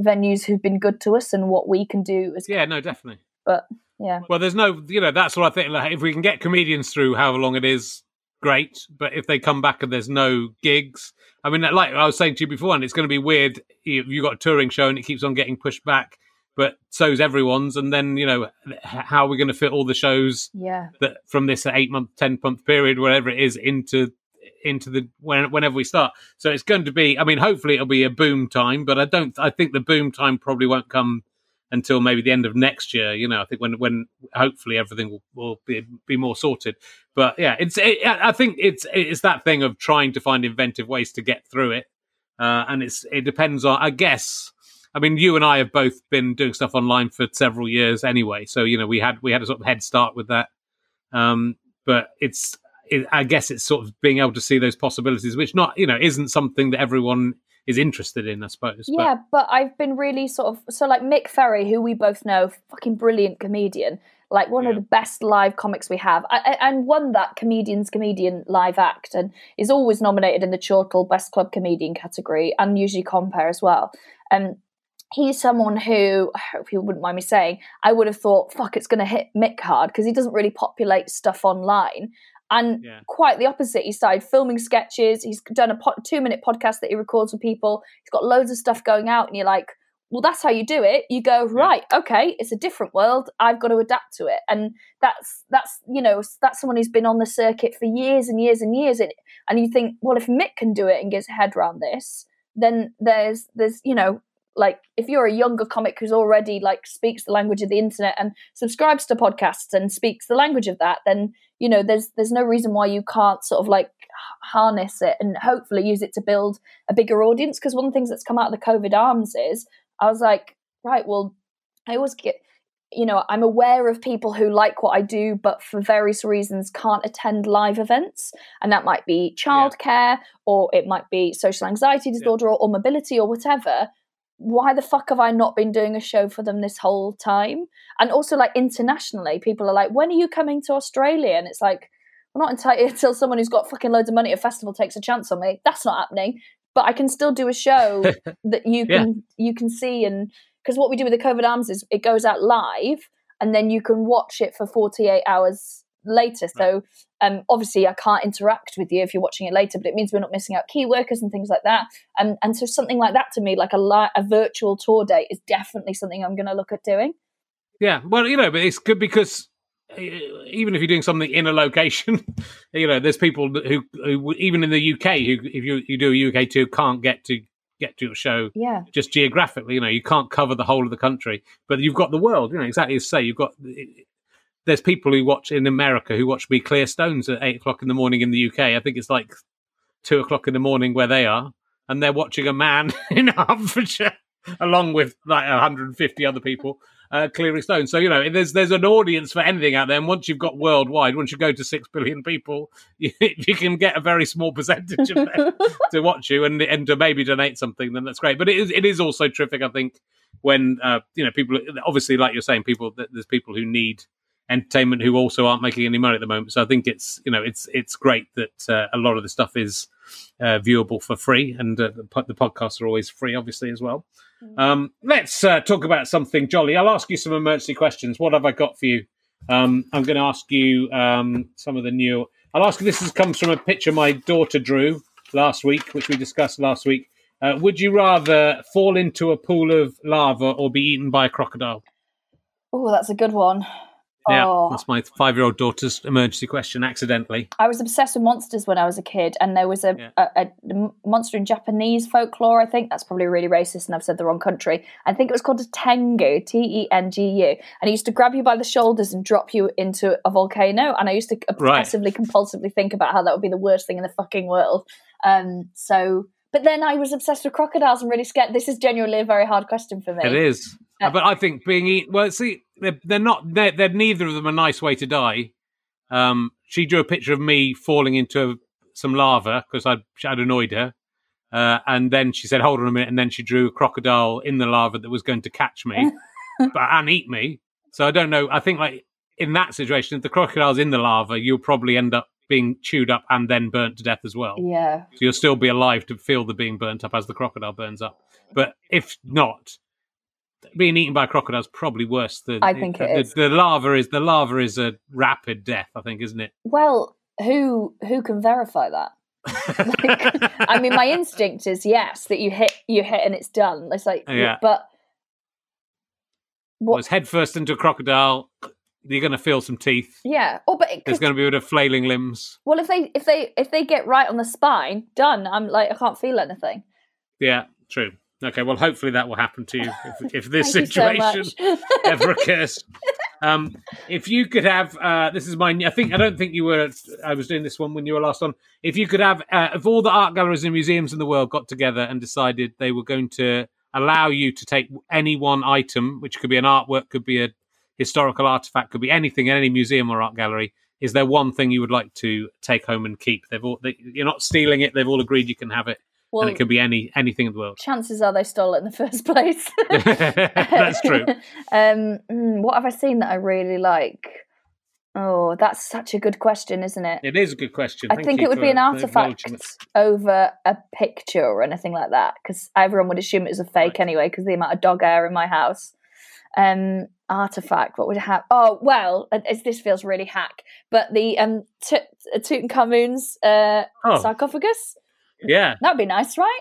venues who've been good to us and what we can do as Yeah, no, definitely. but yeah. Well, there's no, you know, that's what I think. Like, if we can get comedians through however long it is, great. But if they come back and there's no gigs, I mean, like I was saying to you before, and it's going to be weird if you've got a touring show and it keeps on getting pushed back, but so's everyone's. And then, you know, how are we going to fit all the shows Yeah. that from this eight month, 10 month period, whatever it is, into into the when, whenever we start so it's going to be i mean hopefully it'll be a boom time but i don't i think the boom time probably won't come until maybe the end of next year. You know, I think when when hopefully everything will, will be be more sorted. But yeah, it's it, I think it's it's that thing of trying to find inventive ways to get through it, uh, and it's it depends on I guess. I mean, you and I have both been doing stuff online for several years anyway, so you know we had we had a sort of head start with that. Um, but it's it, I guess it's sort of being able to see those possibilities, which not you know isn't something that everyone is interested in, I suppose. Yeah, but I've been really sort of so like Mick Ferry, who we both know, fucking brilliant comedian, like one of the best live comics we have, I, I- and won that comedian's comedian live act, and is always nominated in the Chortle Best Club Comedian category, and usually compare as well. Um, he's someone who I hope you wouldn't mind me saying I would have thought, fuck, it's going to hit Mick hard because he doesn't really populate stuff online. And Yeah. quite the opposite. He started filming sketches. He's done a po- two minute podcast that he records with people. He's got loads of stuff going out, and you're like, well, that's how you do it. You go right, okay, it's a different world. I've got to adapt to it, and that's that's you know that's someone who's been on the circuit for years and years and years, and and you think, well, if Mick can do it and gets a head around this, then there's there's you know like if you're a younger comic who's already like speaks the language of the internet and subscribes to podcasts and speaks the language of that then you know there's there's no reason why you can't sort of like harness it and hopefully use it to build a bigger audience. Because one of the things that's come out of the covid arms is i was like right well i always get you know i'm aware of people who like what i do but for various reasons can't attend live events. And that might be childcare or it might be social anxiety disorder or, or mobility or whatever why the fuck have I not been doing a show for them this whole time? And also, like internationally, people are like, when are you coming to Australia? And it's like, we're not entitled <laughs> until someone who's got fucking loads of money at a festival takes a chance on me. That's not happening. But I can still do a show <laughs> that you Yeah. can you can see and because what we do with the COVID arms is it goes out live and then you can watch it for 48 hours later. So um, obviously I can't interact with you if you're watching it later, but it means we're not missing out key workers and things like that. And and so something like that to me, like a li- a virtual tour date, is definitely something I'm going to look at doing. Yeah, well, you know, but it's good because uh, even if you're doing something in a location, <laughs> you know, there's people who, who even in the UK, who if you you do a UK tour, can't get to get to your show Yeah. just geographically. You know, you can't cover the whole of the country, but you've got the world. You know, exactly as you say, you've got. There's people who watch in America who watch me clear stones at eight o'clock in the morning in the UK. I think it's like two o'clock in the morning where they are, and they're watching a man <laughs> in Hertfordshire along with like 150 other people uh, clearing stones. So you know, there's there's an audience for anything out there. And once you've got worldwide, once you go to six billion people, <laughs> you, you can get a very small percentage of them <laughs> to watch you and and to maybe donate something. Then that's great. But it is it is also terrific. I think when uh, you know people obviously like you're saying people there's people who need entertainment who also aren't making any money at the moment. So I think it's you know it's it's great that uh, a lot of the stuff is uh, viewable for free, and uh, the, the podcasts are always free, obviously as well. Um, let's uh, talk about something jolly. I'll ask you some emergency questions. What have I got for you? Um, I'm going to ask you um, some of the new. I'll ask you. This is, comes from a picture my daughter drew last week, which we discussed last week. Uh, would you rather fall into a pool of lava or be eaten by a crocodile? Oh, that's a good one. Yeah, Oh. that's my five-year-old daughter's emergency question. Accidentally, I was obsessed with monsters when I was a kid, and there was a, Yeah. a, a monster in Japanese folklore. I think that's probably really racist, and I've said the wrong country. I think it was called a tengu, T E N G U, and he used to grab you by the shoulders and drop you into a volcano. And I used to Right. obsessively, compulsively think about how that would be the worst thing in the fucking world. Um, so, but then I was obsessed with crocodiles and really scared. This is genuinely a very hard question for me. it is. Uh, but I think being eaten. Well, see, they're, they're not. They're, they're neither of them a nice way to die. Um, she drew a picture of me falling into some lava because I'd, I'd annoyed her. Uh, and then she said, "Hold on a minute," and then she drew a crocodile in the lava that was going to catch me, <laughs> but and eat me. So I don't know. I think like in that situation, if the crocodile's in the lava, you'll probably end up being chewed up and then burnt to death as well. Yeah. So you'll still be alive to feel the being burnt up as the crocodile burns up. But if not, being eaten by a crocodile is probably worse than I think it the, is. The lava is the lava is a rapid death. I think, isn't it? Well, who who can verify that? Like, I mean, my <laughs> instinct is yes that you hit you hit and it's done. It's like, Yeah. but Was head first into a crocodile. You're going to feel some teeth. yeah. Oh, but it There's going to be a bit of flailing limbs. well, if they if they if they get right on the spine, done. I'm like I can't feel anything. Yeah, true. Okay, well, hopefully that will happen to you if, if this you so situation <laughs> ever occurs. Um, if you could have, uh, this is mine. I think I don't think you were. I was doing this one when you were last on. If you could have, uh, if all the art galleries and museums in the world got together and decided they were going to allow you to take any one item, which could be an artwork, could be a historical artifact, could be anything in any museum or art gallery. Is there one thing you would like to take home and keep? They've all, they, you're not stealing it. They've all agreed you can have it, well, and it could be any anything in the world. chances are they stole it in the first place. <laughs> That's true. <laughs> um, mm, what have I seen that I really like? Oh, that's such a good question, isn't it? It is a good question. I Thank think it would be an artifact over a picture or anything like that, because everyone would assume it was a fake Right. anyway, because the amount of dog hair in my house. Um, artifact, what would it have? Oh, well, it's- this feels really hack, but the um, T- Tutankhamun's uh, Oh, sarcophagus. Yeah. That'd be nice, right?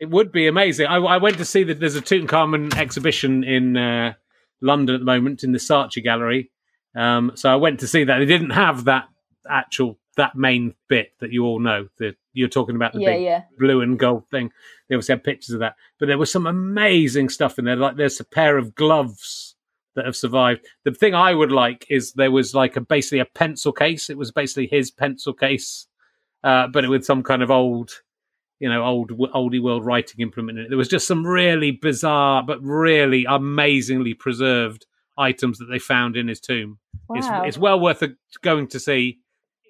It would be amazing. I, I went to see that there's a Tutankhamun exhibition in uh, London at the moment in the Saatchi Gallery. Um, so I went to see that. They didn't have that actual that main bit that you all know. that you're talking about the yeah, big yeah. blue and gold thing. They obviously had pictures of that, but there was some amazing stuff in there. Like there's a pair of gloves that have survived. The thing I would like is there was like a basically a pencil case. It was basically his pencil case, uh, but with some kind of old, you know, old oldie world writing implement. There was just some really bizarre but really amazingly preserved items that they found in his tomb. It's, Wow. it's well worth a, going to see.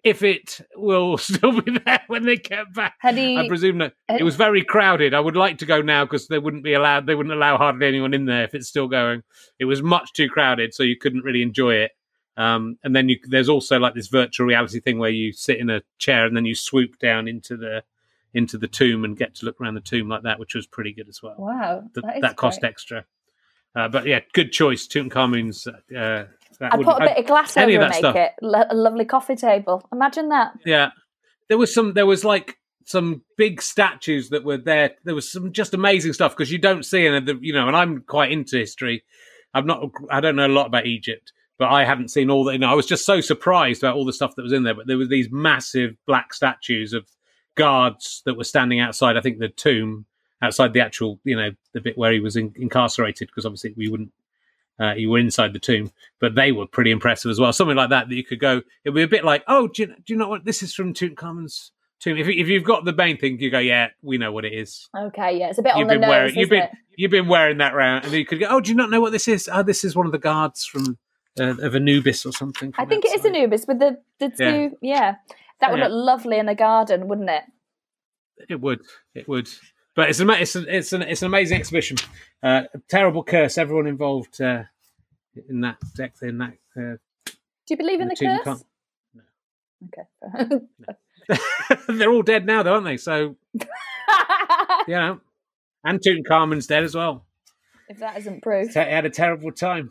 If it will <laughs> still be there when they get back, he? I presume that had- it was very crowded. I would like to go now because they wouldn't be allowed. They wouldn't allow hardly anyone in there if it's still going. It was much too crowded, so you couldn't really enjoy it. Um, and then you, there's also like this virtual reality thing where you sit in a chair and then you swoop down into the into the tomb and get to look around the tomb like that, which was pretty good as well. wow, Th- that, that cost extra, uh, but yeah, good choice. Tutankhamun's. Uh, that I'd put a bit of glass over and make stuff. it a lovely coffee table. Imagine that. Yeah, there was some. There was like some big statues that were there. There was some just amazing stuff because you don't see any of the, you know, and I'm quite into history. I'm not. I don't know a lot about Egypt, but I hadn't seen all that. You know, I was just so surprised about all the stuff that was in there. But there were these massive black statues of guards that were standing outside. I think the tomb outside the actual, you know, the bit where he was in, incarcerated, because obviously we wouldn't. Uh, you were inside the tomb, but they were pretty impressive as well. Something like that that you could go. It'd be a bit like, oh, do you, do you know what this is from Tutankhamun's tomb? If, if you've got the main thing, you go, yeah, we know what it is. Okay, yeah, it's a bit You've the been nose. wearing, you've been, it? you've been wearing that round, and you could go, oh, do you not know what this is? Oh, this is one of the guards from uh, of Anubis or something. I think it is outside." Anubis with the the two. Yeah, that would Yeah. look lovely in a garden, wouldn't it? It would. It would. But it's an it's an it's an, it's an amazing exhibition. Uh, a terrible curse. Everyone involved uh, in that deck in that. Uh, Do you believe in The the curse? can't- Okay. <laughs> <laughs> they're all dead now, though, aren't they? So <laughs> you know, and Tutankhamun's dead as well. if that isn't proof. Te- had a terrible time.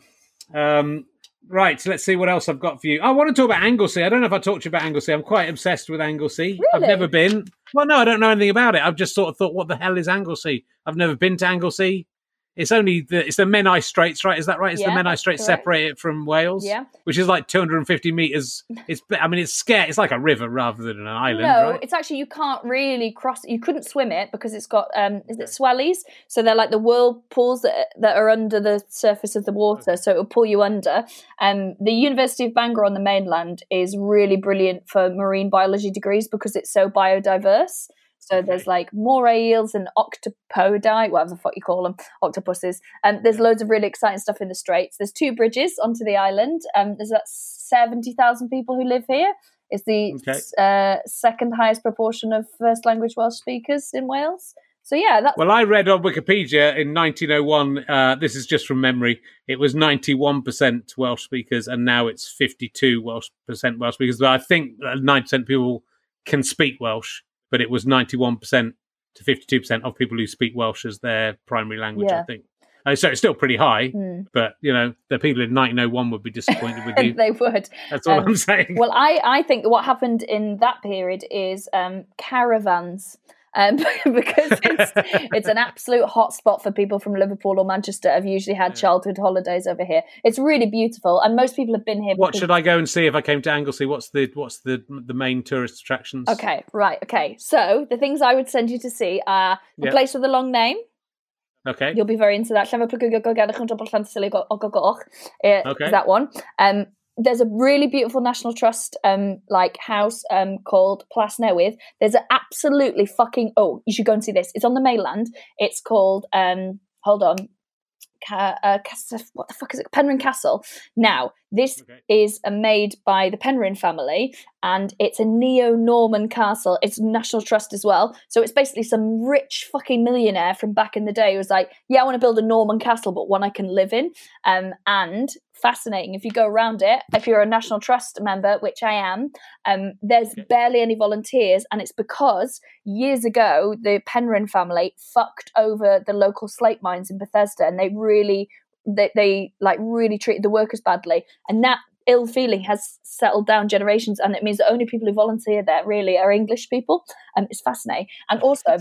Um, right, so let's see what else I've got for you. I want to talk about Anglesey. I don't know if I talked to you about Anglesey. I'm quite obsessed with Anglesey. I've never been. Well, no, I don't know anything about it. I've just sort of thought, what the hell is Anglesey? I've never been to Anglesey. It's only the it's the Menai Straits, right? Is that right? It's the Menai Straits correct. separated from Wales, Yeah. which is like 250 meters. <laughs> It's I mean, it's scare. It's like a river rather than an island, no, right? it's actually you can't really cross. You couldn't swim it because it's got um, is it swellies? So they're like the whirlpools that that are under the surface of the water, so it will pull you under. Um, the University of Bangor on the mainland is really brilliant for marine biology degrees because it's so biodiverse. So there's like moray eels and octopodi, whatever the fuck you call them, octopuses. And there's loads of really exciting stuff in the straits. There's two bridges onto the island. Um, there's about seventy thousand people who live here. It's the Okay. uh, second highest proportion of first language Welsh speakers in Wales. So yeah, that's Well, I read on Wikipedia in 1901. Uh, this is just from memory. It was 91% Welsh speakers, and now it's 52 Welsh percent Welsh speakers. But I think 9% people can speak Welsh, but it was 91% to 52% of people who speak Welsh as their primary language. I think. Uh, so it's still pretty high, Hmm. but you know the people in 1901 would be disappointed with <laughs> you. they would. That's all um, I'm saying. Well, I, I think what happened in that period is um, caravans. Um, because it's, it's an absolute hotspot for people from Liverpool or Manchester have usually had Yeah. childhood holidays over here. It's really beautiful, and most people have been here. what because- should I go and see if I came to Anglesey? What's the what's the the main tourist attractions? Okay, right. Okay, so the things I would send you to see are the Yeah. place with a long name. Okay. You'll be very into that. Llanfair yn Dobl Llantysilio Ogogoch. Uh, Okay. That one. Um, there's a really beautiful National Trust um like house um called Plas Newydd. There's an absolutely fucking oh, you should go and see this. It's on the mainland. It's called um hold on. Ca- uh, what the fuck is it? Penrhyn Castle. Now, this Okay. is made by the Penrhyn family, and it's a neo-Norman castle. It's National Trust as well, so it's basically some rich fucking millionaire from back in the day who was like, "Yeah, I want to build a Norman castle, but one I can live in." Um, and fascinating if you go around it. If you're a National Trust member, which I am, um, there's Okay. barely any volunteers, and it's because years ago the Penrhyn family fucked over the local slate mines in Bethesda, and they really they, they like really treated the workers badly, and that ill feeling has settled down generations, and it means the only people who volunteer there really are English people. Um, it's fascinating, and also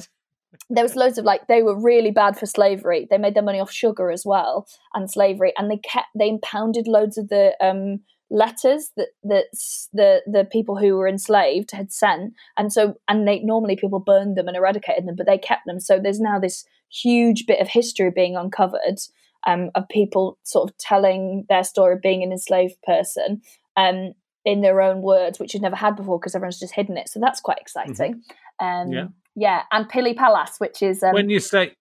there was loads of like they were really bad for slavery. They made their money off sugar as well and slavery, and they kept they impounded loads of the um, letters that that the the people who were enslaved had sent, and so and they normally people burned them and eradicated them, but they kept them. So there's now this huge bit of history being uncovered um, of people sort of telling their story of being an enslaved person. Um, in their own words, which you've never had before because everyone's just hidden it. So that's quite exciting. Um, Yeah. yeah, and Pili Palas, which is um, when you say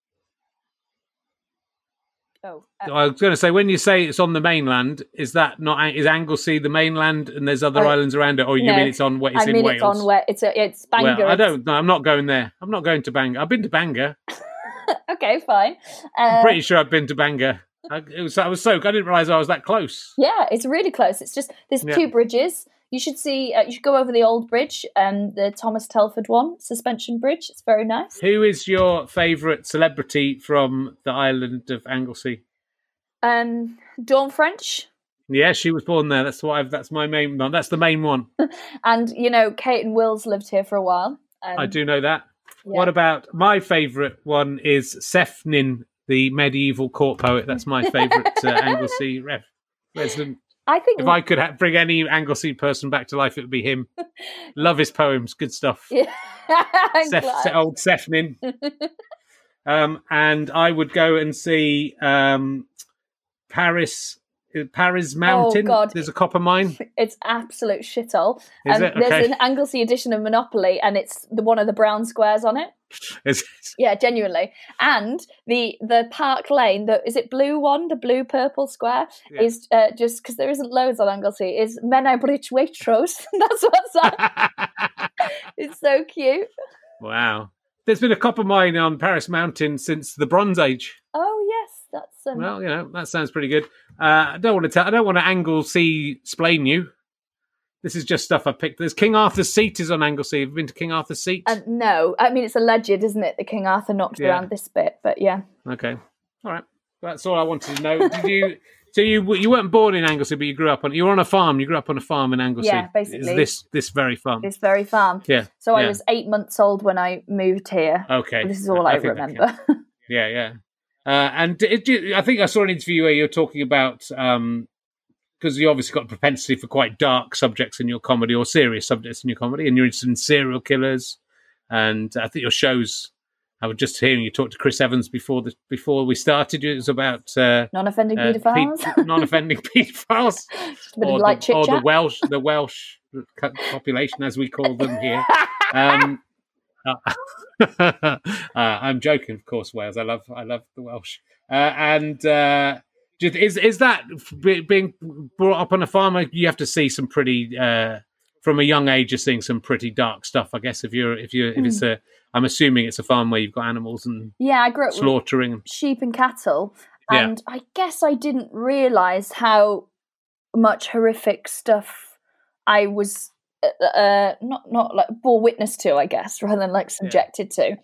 oh, uh, I was going to say when you say it's on the mainland, is that not is Anglesey the mainland and there's other Oh, islands around it, or you no, mean it's on what it's I in mean Wales? it's on where it's a, it's Bangor. well, I don't. No, I'm not going there. I'm not going to Bangor. I've been to Bangor. <laughs> okay, fine. Uh, I'm pretty sure I've been to Bangor. I, it was. I was so. I didn't realize I was that close. yeah, it's really close. It's just there's Yeah. two bridges. You should see. Uh, you should go over the old bridge, um, the Thomas Telford one, suspension bridge. It's very nice. Who is your favourite celebrity from the island of Anglesey? Um, Dawn French, Yeah, she was born there. That's why. I've. That's my main one. That's the main one. <laughs> and you know Kate and Wills lived here for a while. Um, I do know that. Yeah. What about my favourite one? Is Sefnyn the medieval court poet. That's my favourite uh, <laughs> Anglesey ref- resident. I think If I could ha- bring any Anglesey person back to life, it would be him. <laughs> Love his poems. Good stuff. Yeah. <laughs> Seth, old Sefnyn. um, and I would go and see um, Parys. Parys Mountain. Oh, God. There's a copper mine. <laughs> It's absolute shithole. Is Um, it? There's an Anglesey edition of Monopoly, and it's the one of the brown squares on it. <laughs> Is- Yeah, genuinely. And the the Park Lane, the is it blue one, the blue purple square, Yeah. is uh, just because there isn't loads on Anglesey. Is Menai Bridge Waitrose. <laughs> That's what's on. it's so cute. wow. There's been a copper mine on Parys Mountain since the Bronze Age. Oh yes, that's um, Well, you know that sounds pretty good. Uh, I don't want to tell. I don't want to Anglesey explain you. This is just stuff I picked. There's King Arthur's Seat is on Anglesey. Have you been to King Arthur's Seat? and no, I mean it's alleged, isn't it? that King Arthur knocked Yeah. around this bit, but yeah. Okay. All right. That's all I wanted to know. Did you? <laughs> So you you weren't born in Anglesey, but you grew up on you were on a farm. You grew up on a farm in Anglesey. Yeah, basically. Is this this very farm? This very farm. Yeah. So I was eight months old when I moved here. Okay. This is all I, that remember. <laughs> Yeah, yeah. Uh, and it, I think I saw an interview where you were talking about because you obviously got a propensity for quite dark subjects in your comedy or serious subjects in your comedy, and you're interested in serial killers. And I think your shows. I was just hearing you talk to Chris Evans before the before we started. It was about uh, Non-offending uh, paedophiles. pe- non-offending <laughs> paedophiles, Just a bit or, the, or the. Welsh, the Welsh population, as we call them here. <laughs> Um, <laughs> uh, I'm joking, of course. Wales, I love, I love the Welsh. Uh, and uh, just- is is that being brought up on a farm? You have to see some pretty, uh, from a young age, you're seeing some pretty dark stuff. I guess if you're, if you, if it's a, I'm assuming it's a farm where you've got animals and yeah, I grew up slaughtering. sheep and cattle, Yeah. and I guess I didn't realize how much horrific stuff I was uh, uh, not not like bore witness to. I guess <laughs> rather than like subjected to.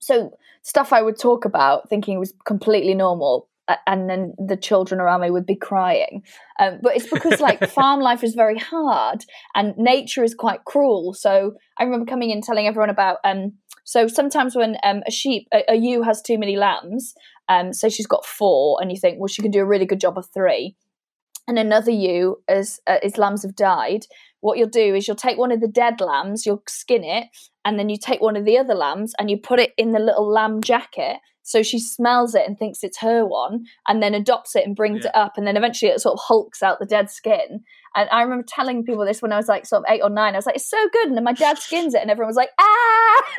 So stuff I would talk about, thinking it was completely normal. And then the children around me would be crying, um, but it's because <laughs> like farm life is very hard and nature is quite cruel. So I remember coming in telling everyone about. Um, so sometimes when um, a sheep, a, a ewe has too many lambs, um, so she's got four, and you think, well, she can do a really good job of three. And another ewe, as uh, its lambs have died, what you'll do is you'll take one of the dead lambs, you'll skin it, and then you take one of the other lambs and you put it in the little lamb jacket. So she smells it and thinks it's her one, and then adopts it and brings Yeah. it up, and then eventually it sort of hulks out the dead skin. And I remember telling people this when I was like sort of eight or nine. I was like, "It's so good," and then my dad skins it, and everyone was like, "Ah!" <laughs>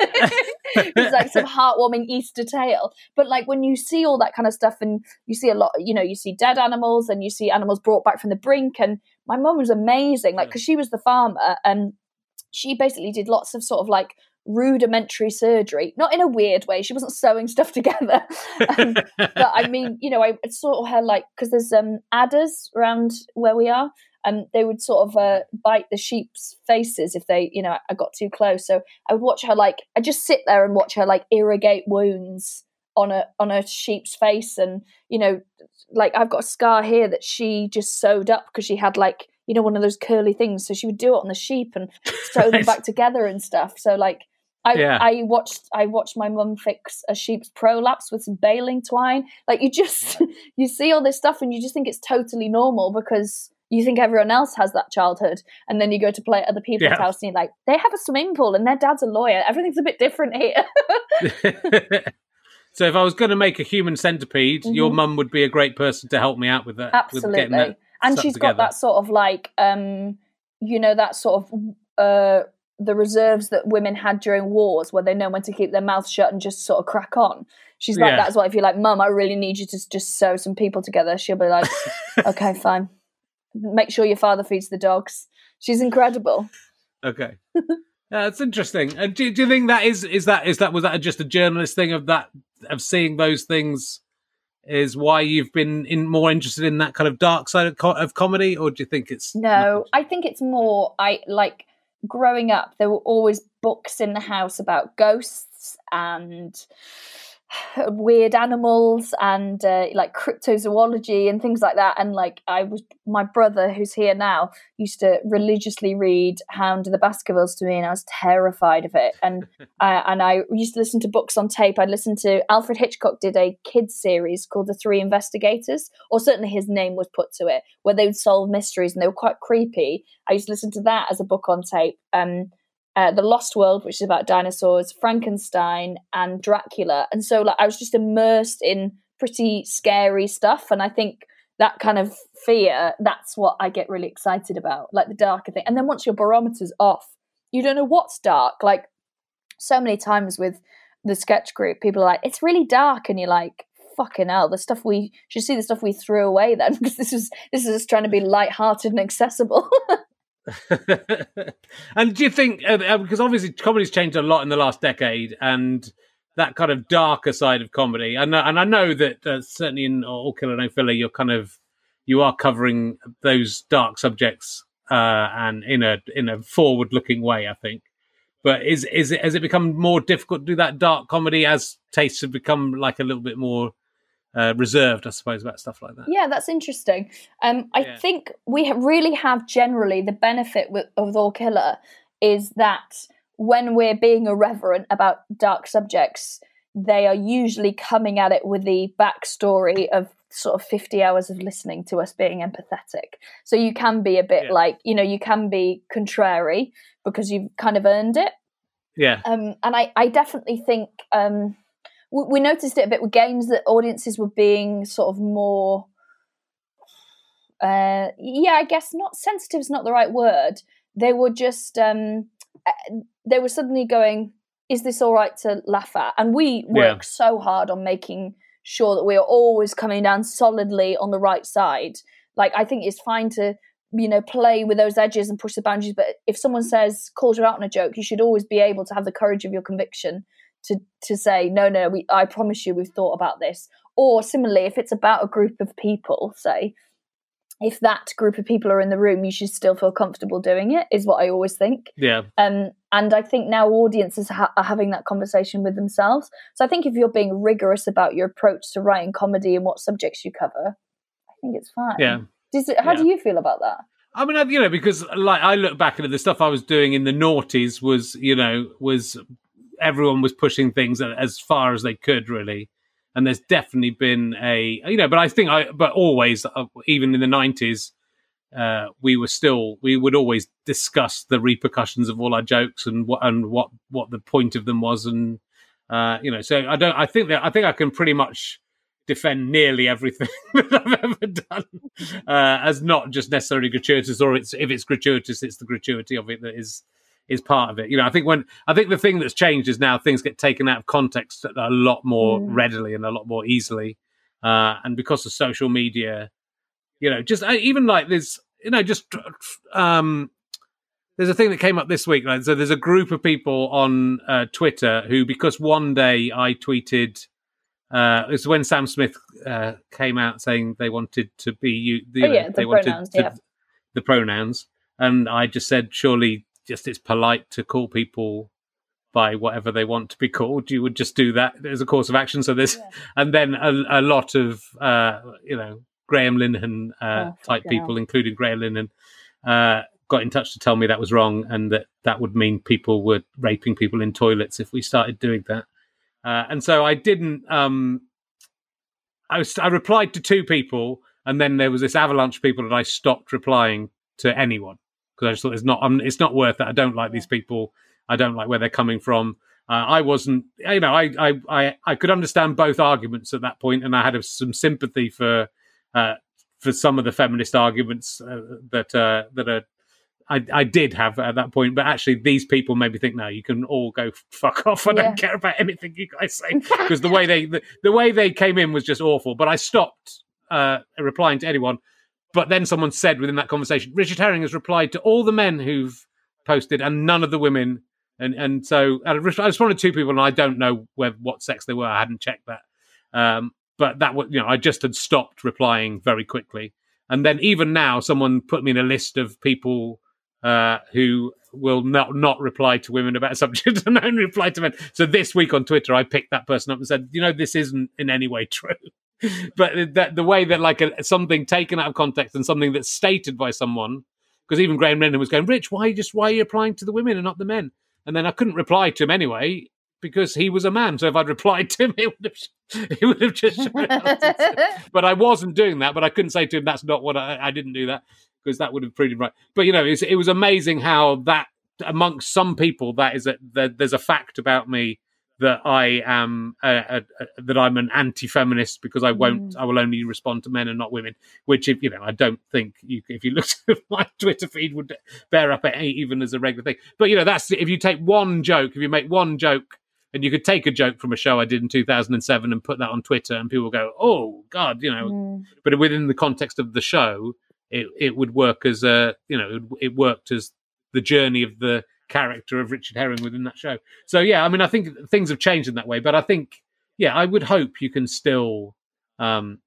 it's like some heartwarming Easter tale. But like when you see all that kind of stuff, and you see a lot, you know, you see dead animals, and you see animals brought back from the brink. And my mum was amazing, like because she was the farmer, and she basically did lots of sort of like rudimentary surgery, not in a weird way. She wasn't sewing stuff <laughs> together. um, but I mean, you know, I saw her like because there's um adders around where we are, and they would sort of uh, bite the sheep's faces if they, you know, I got too close. So I would watch her like I just sit there and watch her like irrigate wounds on a on a sheep's face, and you know, like I've got a scar here that she just sewed up because she had like you know one of those curly things, so she would do it on the sheep and <laughs> sew them back together and stuff. So like. I, Yeah. I watched I watched my mum fix a sheep's prolapse with some baling twine. Like you just <laughs> you see all this stuff and you just think it's totally normal because you think everyone else has that childhood, and then you go to play at other people's Yeah. house and you're like, they have a swimming pool and their dad's a lawyer. Everything's a bit different here. <laughs> <laughs> so if I was going to make a human centipede, your Mhm. mum would be a great person to help me out with that. With getting Absolutely. that and she's together. got that sort of like um you know that sort of uh the reserves that women had during wars where they know when to keep their mouth shut and just sort of crack on she's like Yeah. that as well if you're like mum i really need you to just sew some people together she'll be like <laughs> okay fine make sure your father feeds the dogs she's incredible Okay. Yeah, it's interesting. And do, do you think that is is that is that was that just a journalist thing of that of seeing those things is why you've been in more interested in that kind of dark side of, co- of comedy, or do you think it's No, I think it's more I like growing up there were always books in the house about ghosts and weird animals and uh, like cryptozoology and things like that. And like I was, my brother who's here now used to religiously read Hound of the Baskervilles to me, and I was terrified of it. And <laughs> uh, and I used to listen to books on tape. I listened to Alfred Hitchcock did a kids series called The Three Investigators, or certainly his name was put to it, where they would solve mysteries and they were quite creepy. I used to listen to that as a book on tape. Um, uh, the Lost World, which is about dinosaurs, Frankenstein, and Dracula. And so, like, I was just immersed in pretty scary stuff. And I think that kind of fear, that's what I get really excited about, like the darker thing. And then once your barometer's off, you don't know what's dark. Like, so many times with the sketch group, people are like, it's really dark. And you're like, fucking hell, the stuff we should see the stuff we threw away then, <laughs> because this is this is just trying to be light-hearted and accessible. <laughs> <laughs> and do you think uh, uh, because obviously comedy's changed a lot in the last decade and that kind of darker side of comedy and and I know that uh, certainly in All Killer No Filler you're kind of you are covering those dark subjects uh, and in a in a forward looking way I think. But is is it has it become more difficult to do that dark comedy as tastes have become like a little bit more uh, reserved, I suppose, about stuff like that. Yeah, that's interesting. Um, I yeah. think we really have generally the benefit with, of All Killer is that when we're being irreverent about dark subjects, they are usually coming at it with the backstory of sort of 50 hours of listening to us being empathetic. So you can be a bit yeah. like, you know, you can be contrary because you've kind of earned it. Yeah. Um, and I, I definitely think um, we noticed it a bit with Gein's that audiences were being sort of more uh, yeah i guess not sensitive is not the right word. They were just um, uh, they were suddenly going is this all right to laugh at? And we work yeah. so hard on making sure that we are always coming down solidly on the right side. Like i think it's fine to you know play with those edges and push the boundaries but if someone says calls you out on a joke you should always be able to have the courage of your conviction to to say no no we i promise you we've thought about this. Or similarly if it's about a group of people say if that group of people are in the room you should still feel comfortable doing it is what i always think. Yeah. Um and i think now audiences ha- are having that conversation with themselves. So i think if you're being rigorous about your approach to writing comedy and what subjects you cover i think it's fine. Yeah. Does it, how yeah. do you feel about that? I mean, you know, because like I look back at the stuff I was doing in the noughties was, you know, was everyone was pushing things as far as they could, really. And there's definitely been a, you know, but I think I, but always, uh, even in the 90s, uh, we were still, we would always discuss the repercussions of all our jokes and what, and what, what the point of them was. And, uh, you know, so I don't, I think that, I think I can pretty much defend nearly everything <laughs> that I've ever done uh, as not just necessarily gratuitous, or it's if it's gratuitous, it's the gratuity of it that is is part of it. You know, I think when I think the thing that's changed is now things get taken out of context a lot more mm. readily and a lot more easily, uh, and because of social media, you know, just uh, even like there's you know just um, there's a thing that came up this week. Right? So there's a group of people on uh, Twitter who, because one day I tweeted. Uh, it's when Sam Smith uh, came out saying they wanted to be you. The, oh, yeah, the they pronouns, wanted to, yeah. the pronouns, and I just said, surely just it's polite to call people by whatever they want to be called. You would just do that as a course of action. So there's, yeah. and then a, a, lot of, uh, you know, Graham Linehan uh, oh, type people, including Graham Linehan, uh, got in touch to tell me that was wrong and that that would mean people were raping people in toilets if we started doing that. Uh, and so I didn't. Um, I was. I replied to two people, and then there was this avalanche of people that I stopped replying to anyone because I just thought it's not um, it's not worth it. I don't like these people. I don't like where they're coming from. Uh, I wasn't, you know, I, I I I could understand both arguments at that point, and I had some sympathy for uh, for some of the feminist arguments uh, that uh, that are. I, I did have at that point, but actually, these people made me think. No, you can all go fuck <laughs> off. I yeah. don't care about anything you guys say <laughs> because the way they the, the, way they came in was just awful. But I stopped uh, replying to anyone but then someone said within that conversation, Richard Herring has replied to all the men who've posted and none of the women. And and so I responded to two people, and I don't know where, what sex they were. I hadn't checked that. Um, but that was, you know, I just had stopped replying very quickly. And then even now, someone put me in a list of people uh, who will not not reply to women about subjects <laughs> and only reply to men. So this week on Twitter, I picked that person up and said, you know, this isn't in any way true. <laughs> but that the way that like a, something taken out of context and something that's stated by someone, because even Graham Linehan was going, Rich, why just why are you applying to the women and not the men? And then I couldn't reply to him anyway because he was a man. So if I'd replied to him, <laughs> he would have, he would have just. <laughs> but I wasn't doing that. But I couldn't say to him, "That's not what I, I didn't do that," because that would have proved him right. But you know, it was amazing how that amongst some people that is a, that there's a fact about me that I am a, a, that I'm an anti-feminist because I won't mm. I will only respond to men and not women. Which if you know I don't think you if you look <laughs> at my Twitter feed would bear up even as a regular thing. But you know that's if you take one joke, if you make one joke and you could take a joke from a show I did in 2007 and put that on Twitter, and people go, "Oh God," you know. Mm. But within the context of the show, it it would work as a you know it, it, worked as the journey of the character of Richard Herring within that show. So yeah, I mean, I think things have changed in that way, but I think yeah, I would hope you can still. Um,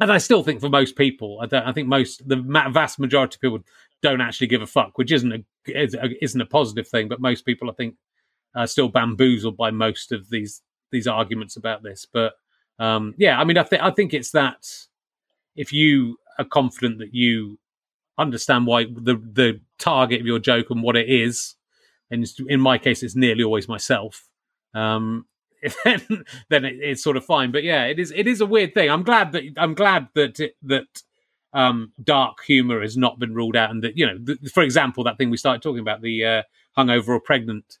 and I still think for most people, I, I think most the vast majority of people don't actually give a fuck, which isn't a isn't a positive thing. But most people, I think, are still bamboozled by most of these these arguments about this. But um, yeah, I mean, I think I think it's that if you are confident that you understand why the the target of your joke and what it is, and in my case, it's nearly always myself. Um, <laughs> then then it, it's sort of fine. But yeah, it is it is a weird thing. I'm glad that I'm glad that it, that um, dark humor has not been ruled out, and that you know, the, for example, that thing we started talking about the uh, hungover or pregnant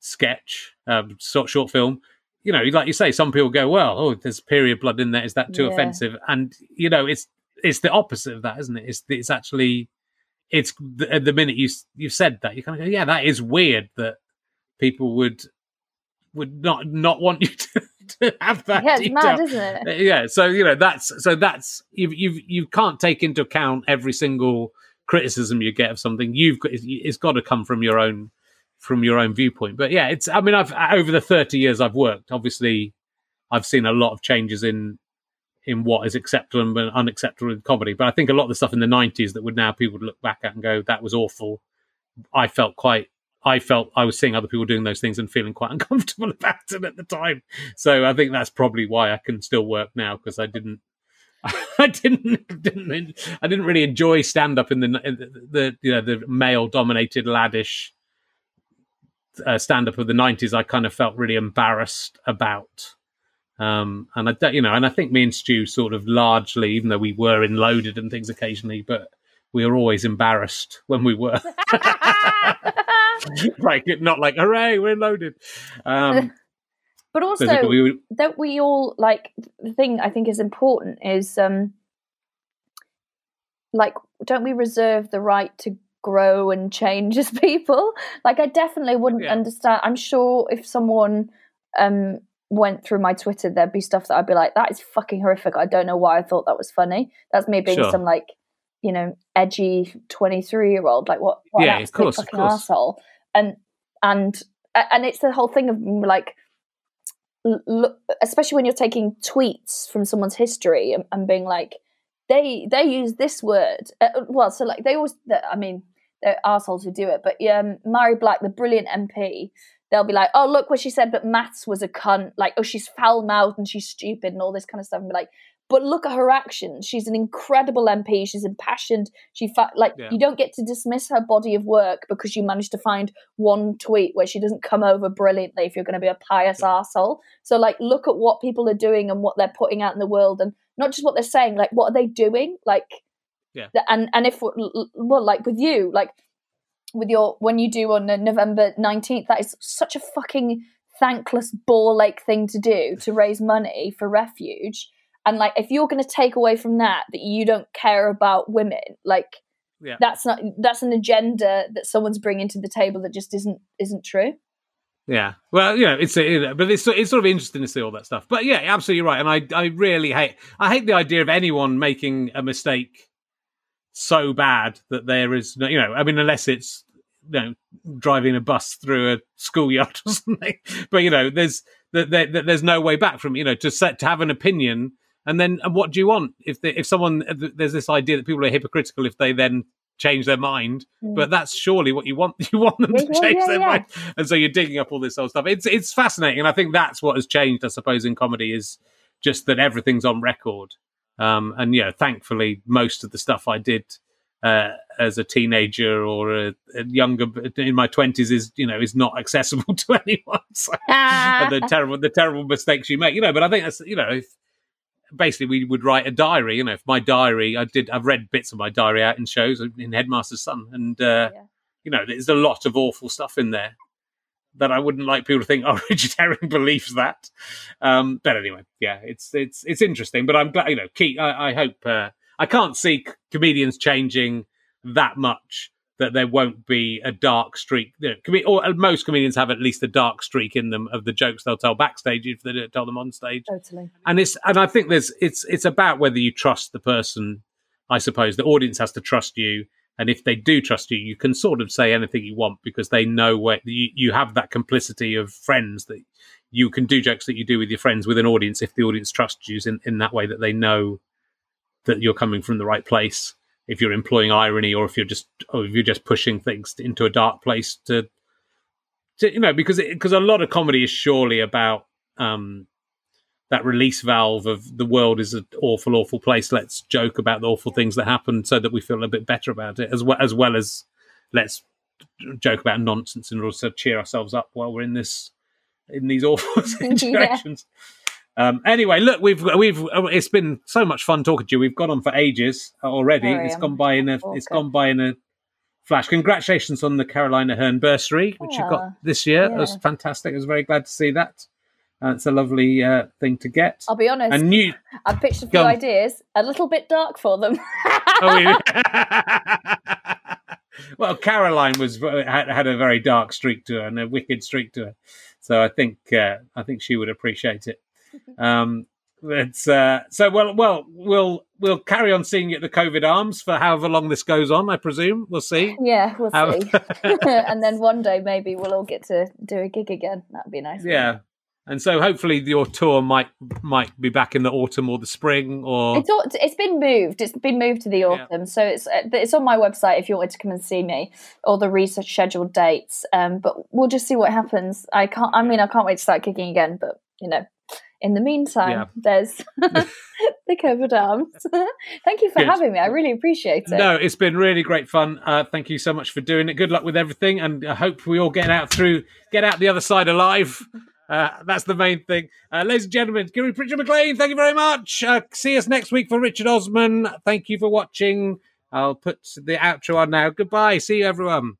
sketch, um, short, short film, you know, like you say, some people go, well, oh, there's period blood in there. Is that too yeah. offensive? And, you know, it's, it's the opposite of that, isn't it? It's, it's actually, it's the, the minute you, you said that, you kind of go, yeah, that is weird that people would, would not, not want you <laughs> to, to have that. Yeah, it's detail. mad, isn't it? Uh, yeah. So, you know, that's, so that's, you you you can't take into account every single criticism you get of something. You've got, it's got to come from your own, from your own viewpoint. But yeah, it's. I mean, I've over the thirty years I've worked, obviously, I've seen a lot of changes in in what is acceptable and unacceptable in comedy. But I think a lot of the stuff in the nineties that would now people would look back at and go, "That was awful." I felt quite. I felt I was seeing other people doing those things and feeling quite <laughs> uncomfortable about it at the time. So I think that's probably why I can still work now because I didn't <laughs> I didn't, didn't I didn't really enjoy stand up in the, the, the you know the male dominated laddish uh, stand up of the 90s I kind of felt really embarrassed about. Um, and I, you know, and I think me and Stu sort of largely, even though we were in loaded and things occasionally, but we were always embarrassed when we were. <laughs> like, not like, hooray, we're loaded. Um, <laughs> but also, we were, don't we all like the thing I think is important is um, like, don't we reserve the right to grow and change as <laughs> people. Like I definitely wouldn't yeah. understand. I'm sure if someone um went through my Twitter, there'd be stuff that I'd be like, that is fucking horrific. I don't know why I thought that was funny. That's me being sure. some like, you know, edgy 23 year old. Like what, what yeah, an absolute fucking asshole. And, and, and it's the whole thing of like, look, especially when you're taking tweets from someone's history and, and being like, they they use this word. Uh, well, so like they always. I mean, they're assholes who do it. But um, Mhairi Black, the brilliant MP, they'll be like, "Oh, look what she said," but maths was a cunt. Like, oh, she's foul mouthed and she's stupid and all this kind of stuff. And be like, but look at her actions. She's an incredible MP. She's impassioned. She fa- like yeah. you don't get to dismiss her body of work because you managed to find one tweet where she doesn't come over brilliantly. If you're going to be a pious yeah. asshole, so like look at what people are doing and what they're putting out in the world, and not just what they're saying. Like, what are they doing? Like yeah. And and if well, like with you, like with your when you do on uh, November nineteenth, that is such a fucking thankless ball like thing to do to <laughs> raise money for refuge. And like, if you're going to take away from that that you don't care about women, like yeah. that's not that's an agenda that someone's bringing to the table that just isn't isn't true. Yeah, well, you know, it's uh, a, but it's it's sort of interesting to see all that stuff. But yeah, absolutely right. And I I really hate I hate the idea of anyone making a mistake so bad that there is no, you know, I mean, unless it's you know driving a bus through a schoolyard <laughs> or something, but you know, there's there, there, there's no way back from you know to set to have an opinion. And then, and what do you want if they, if someone there's this idea that people are hypocritical if they then change their mind, Mm. but that's surely what you want. <laughs> You want them Yeah, to change yeah, their yeah. mind, and so you're digging up all this old stuff. It's it's fascinating, and I think that's what has changed, I suppose, in comedy is just that everything's on record. Um, and yeah, thankfully, most of the stuff I did uh, as a teenager or a, a younger in my twenties is you know is not accessible <laughs> to anyone. <laughs> So, the <laughs> terrible the terrible mistakes you make, you know. But I think that's you know, if basically we would write a diary. You know, if my diary, I did, I've read bits of my diary out in shows in Headmaster's Son, and uh, Yeah. you know, there's a lot of awful stuff in there that I wouldn't like people to think, <laughs> oh, Richard Herring believes that. Um, but anyway, yeah, it's it's it's interesting. But I'm glad, you know, Keith. I, I hope uh, I can't see comedians changing that much that there won't be a dark streak. You know, com- or uh, most comedians have at least a dark streak in them of the jokes they'll tell backstage if they don't tell them on stage totally. and it's and I think there's it's it's about whether you trust the person. I suppose the audience has to trust you, and if they do trust you, you can sort of say anything you want because they know where you, you have that complicity of friends that you can do jokes that you do with your friends with an audience if the audience trusts you in, in that way that they know that you're coming from the right place. If you're employing irony, or if you're just or if you're just pushing things into a dark place to, to you know, because because a lot of comedy is surely about um, that release valve of the world is an awful, awful place. Let's joke about the awful things that happen so that we feel a bit better about it, as well as well as let's joke about nonsense and also cheer ourselves up while we're in this in these awful <laughs> <laughs> situations. Um, anyway, look, we've we've it's been so much fun talking to you. We've gone on for ages already. Sorry, it's I'm gone by in a awkward. it's gone by in a flash. Congratulations on the Caroline Aherne bursary, which you got this year. It was fantastic. I was very glad to see that. Uh, it's a lovely uh, thing to get. I'll be honest. And new, I've pitched a few Go ideas, a little bit dark for them. oh, yeah. <laughs> <laughs> well, Caroline was had, had a very dark streak to her and a wicked streak to her, so I think uh, I think she would appreciate it. <laughs> Um, it's uh, so well. Well, we'll we'll carry on seeing you at the COVID Arms for however long this goes on. I presume we'll see. yeah, we'll How- see. and then one day maybe we'll all get to do a gig again. That'd be nice. yeah, and so hopefully your tour might might be back in the autumn or the spring or It's all, it's been moved. It's been moved to the autumn, so it's uh, it's on my website if you wanted to come and see me, all the research scheduled dates. Um, but we'll just see what happens. I can't. I mean, I can't wait to start kicking again. But you know, in the meantime, Yeah. there's <laughs> <laughs> the Covid Arms. <laughs> Thank you for Good. having me. I really appreciate it. No, it's been really great fun. Uh, thank you so much for doing it. Good luck with everything, and I hope we all get out through, get out the other side alive. Uh, that's the main thing. Uh, ladies and gentlemen, Kiri Pritchard McLean, thank you very much. Uh, see us next week for Richard Osman. Thank you for watching. I'll put the outro on now. Goodbye. See you, everyone.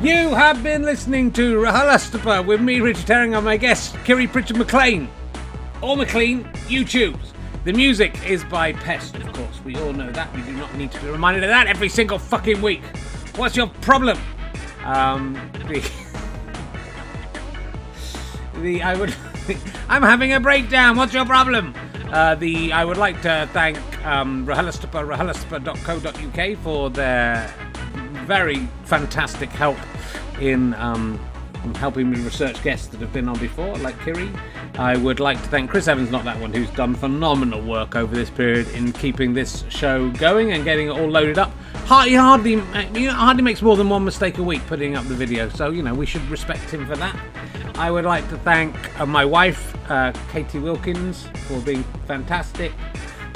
You have been listening to RHLSTP with me, Richard Herring, and my guest, Kiri Pritchard McLean. Or McLean, you choose. The music is by Pest, of course. We all know that. We do not need to be reminded of that every single fucking week. What's your problem? Um, the, <laughs> the I would. <laughs> I'm having a breakdown. What's your problem? Uh, the I would like to thank um, RHLSTP, rhlstp.co.uk for their very fantastic help in um, helping me research guests that have been on before, like Kiri. I would like to thank Chris Evans, not that one, who's done phenomenal work over this period in keeping this show going and getting it all loaded up. Hardly, hardly, hardly makes more than one mistake a week putting up the video, so you know we should respect him for that. I would like to thank uh, my wife, uh, Catie Wilkins, for being fantastic.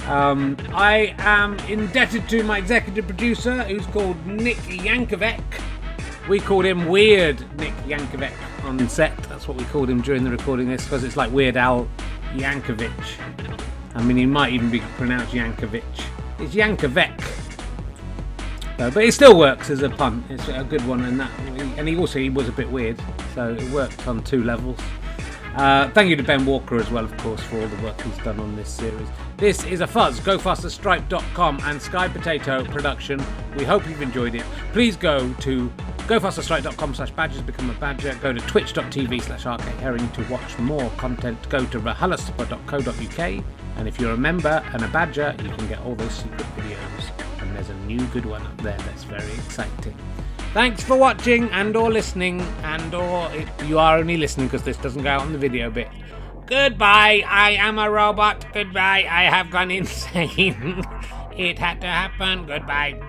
Um, I am indebted to my executive producer, who's called Nick Yankovic. We called him Weird Nick Yankovic on set. That's what we called him during the recording this because it's like Weird Al Yankovic. I mean, he might even be pronounced Yankovic. It's Yankovic. Uh, but it still works as a pun. It's a good one, and that, and he also he was a bit weird, so it worked on two levels. Uh, thank you to Ben Walker as well, of course, for all the work he's done on this series. This is a fuzz, gofasterstripe.com and Sky Potato production. We hope you've enjoyed it. Please go to gofasterstripe.com slash badgers, become a badger. Go to twitch.tv slash arcade herring to watch more content. Go to rhlstp.co.uk and if you're a member and a badger, you can get all those secret videos. And there's a new good one up there that's very exciting. Thanks for watching and or listening and or you are only listening because this doesn't go out on the video bit. Goodbye. I am a robot. Goodbye. I have gone <laughs> insane. it had to happen. Goodbye.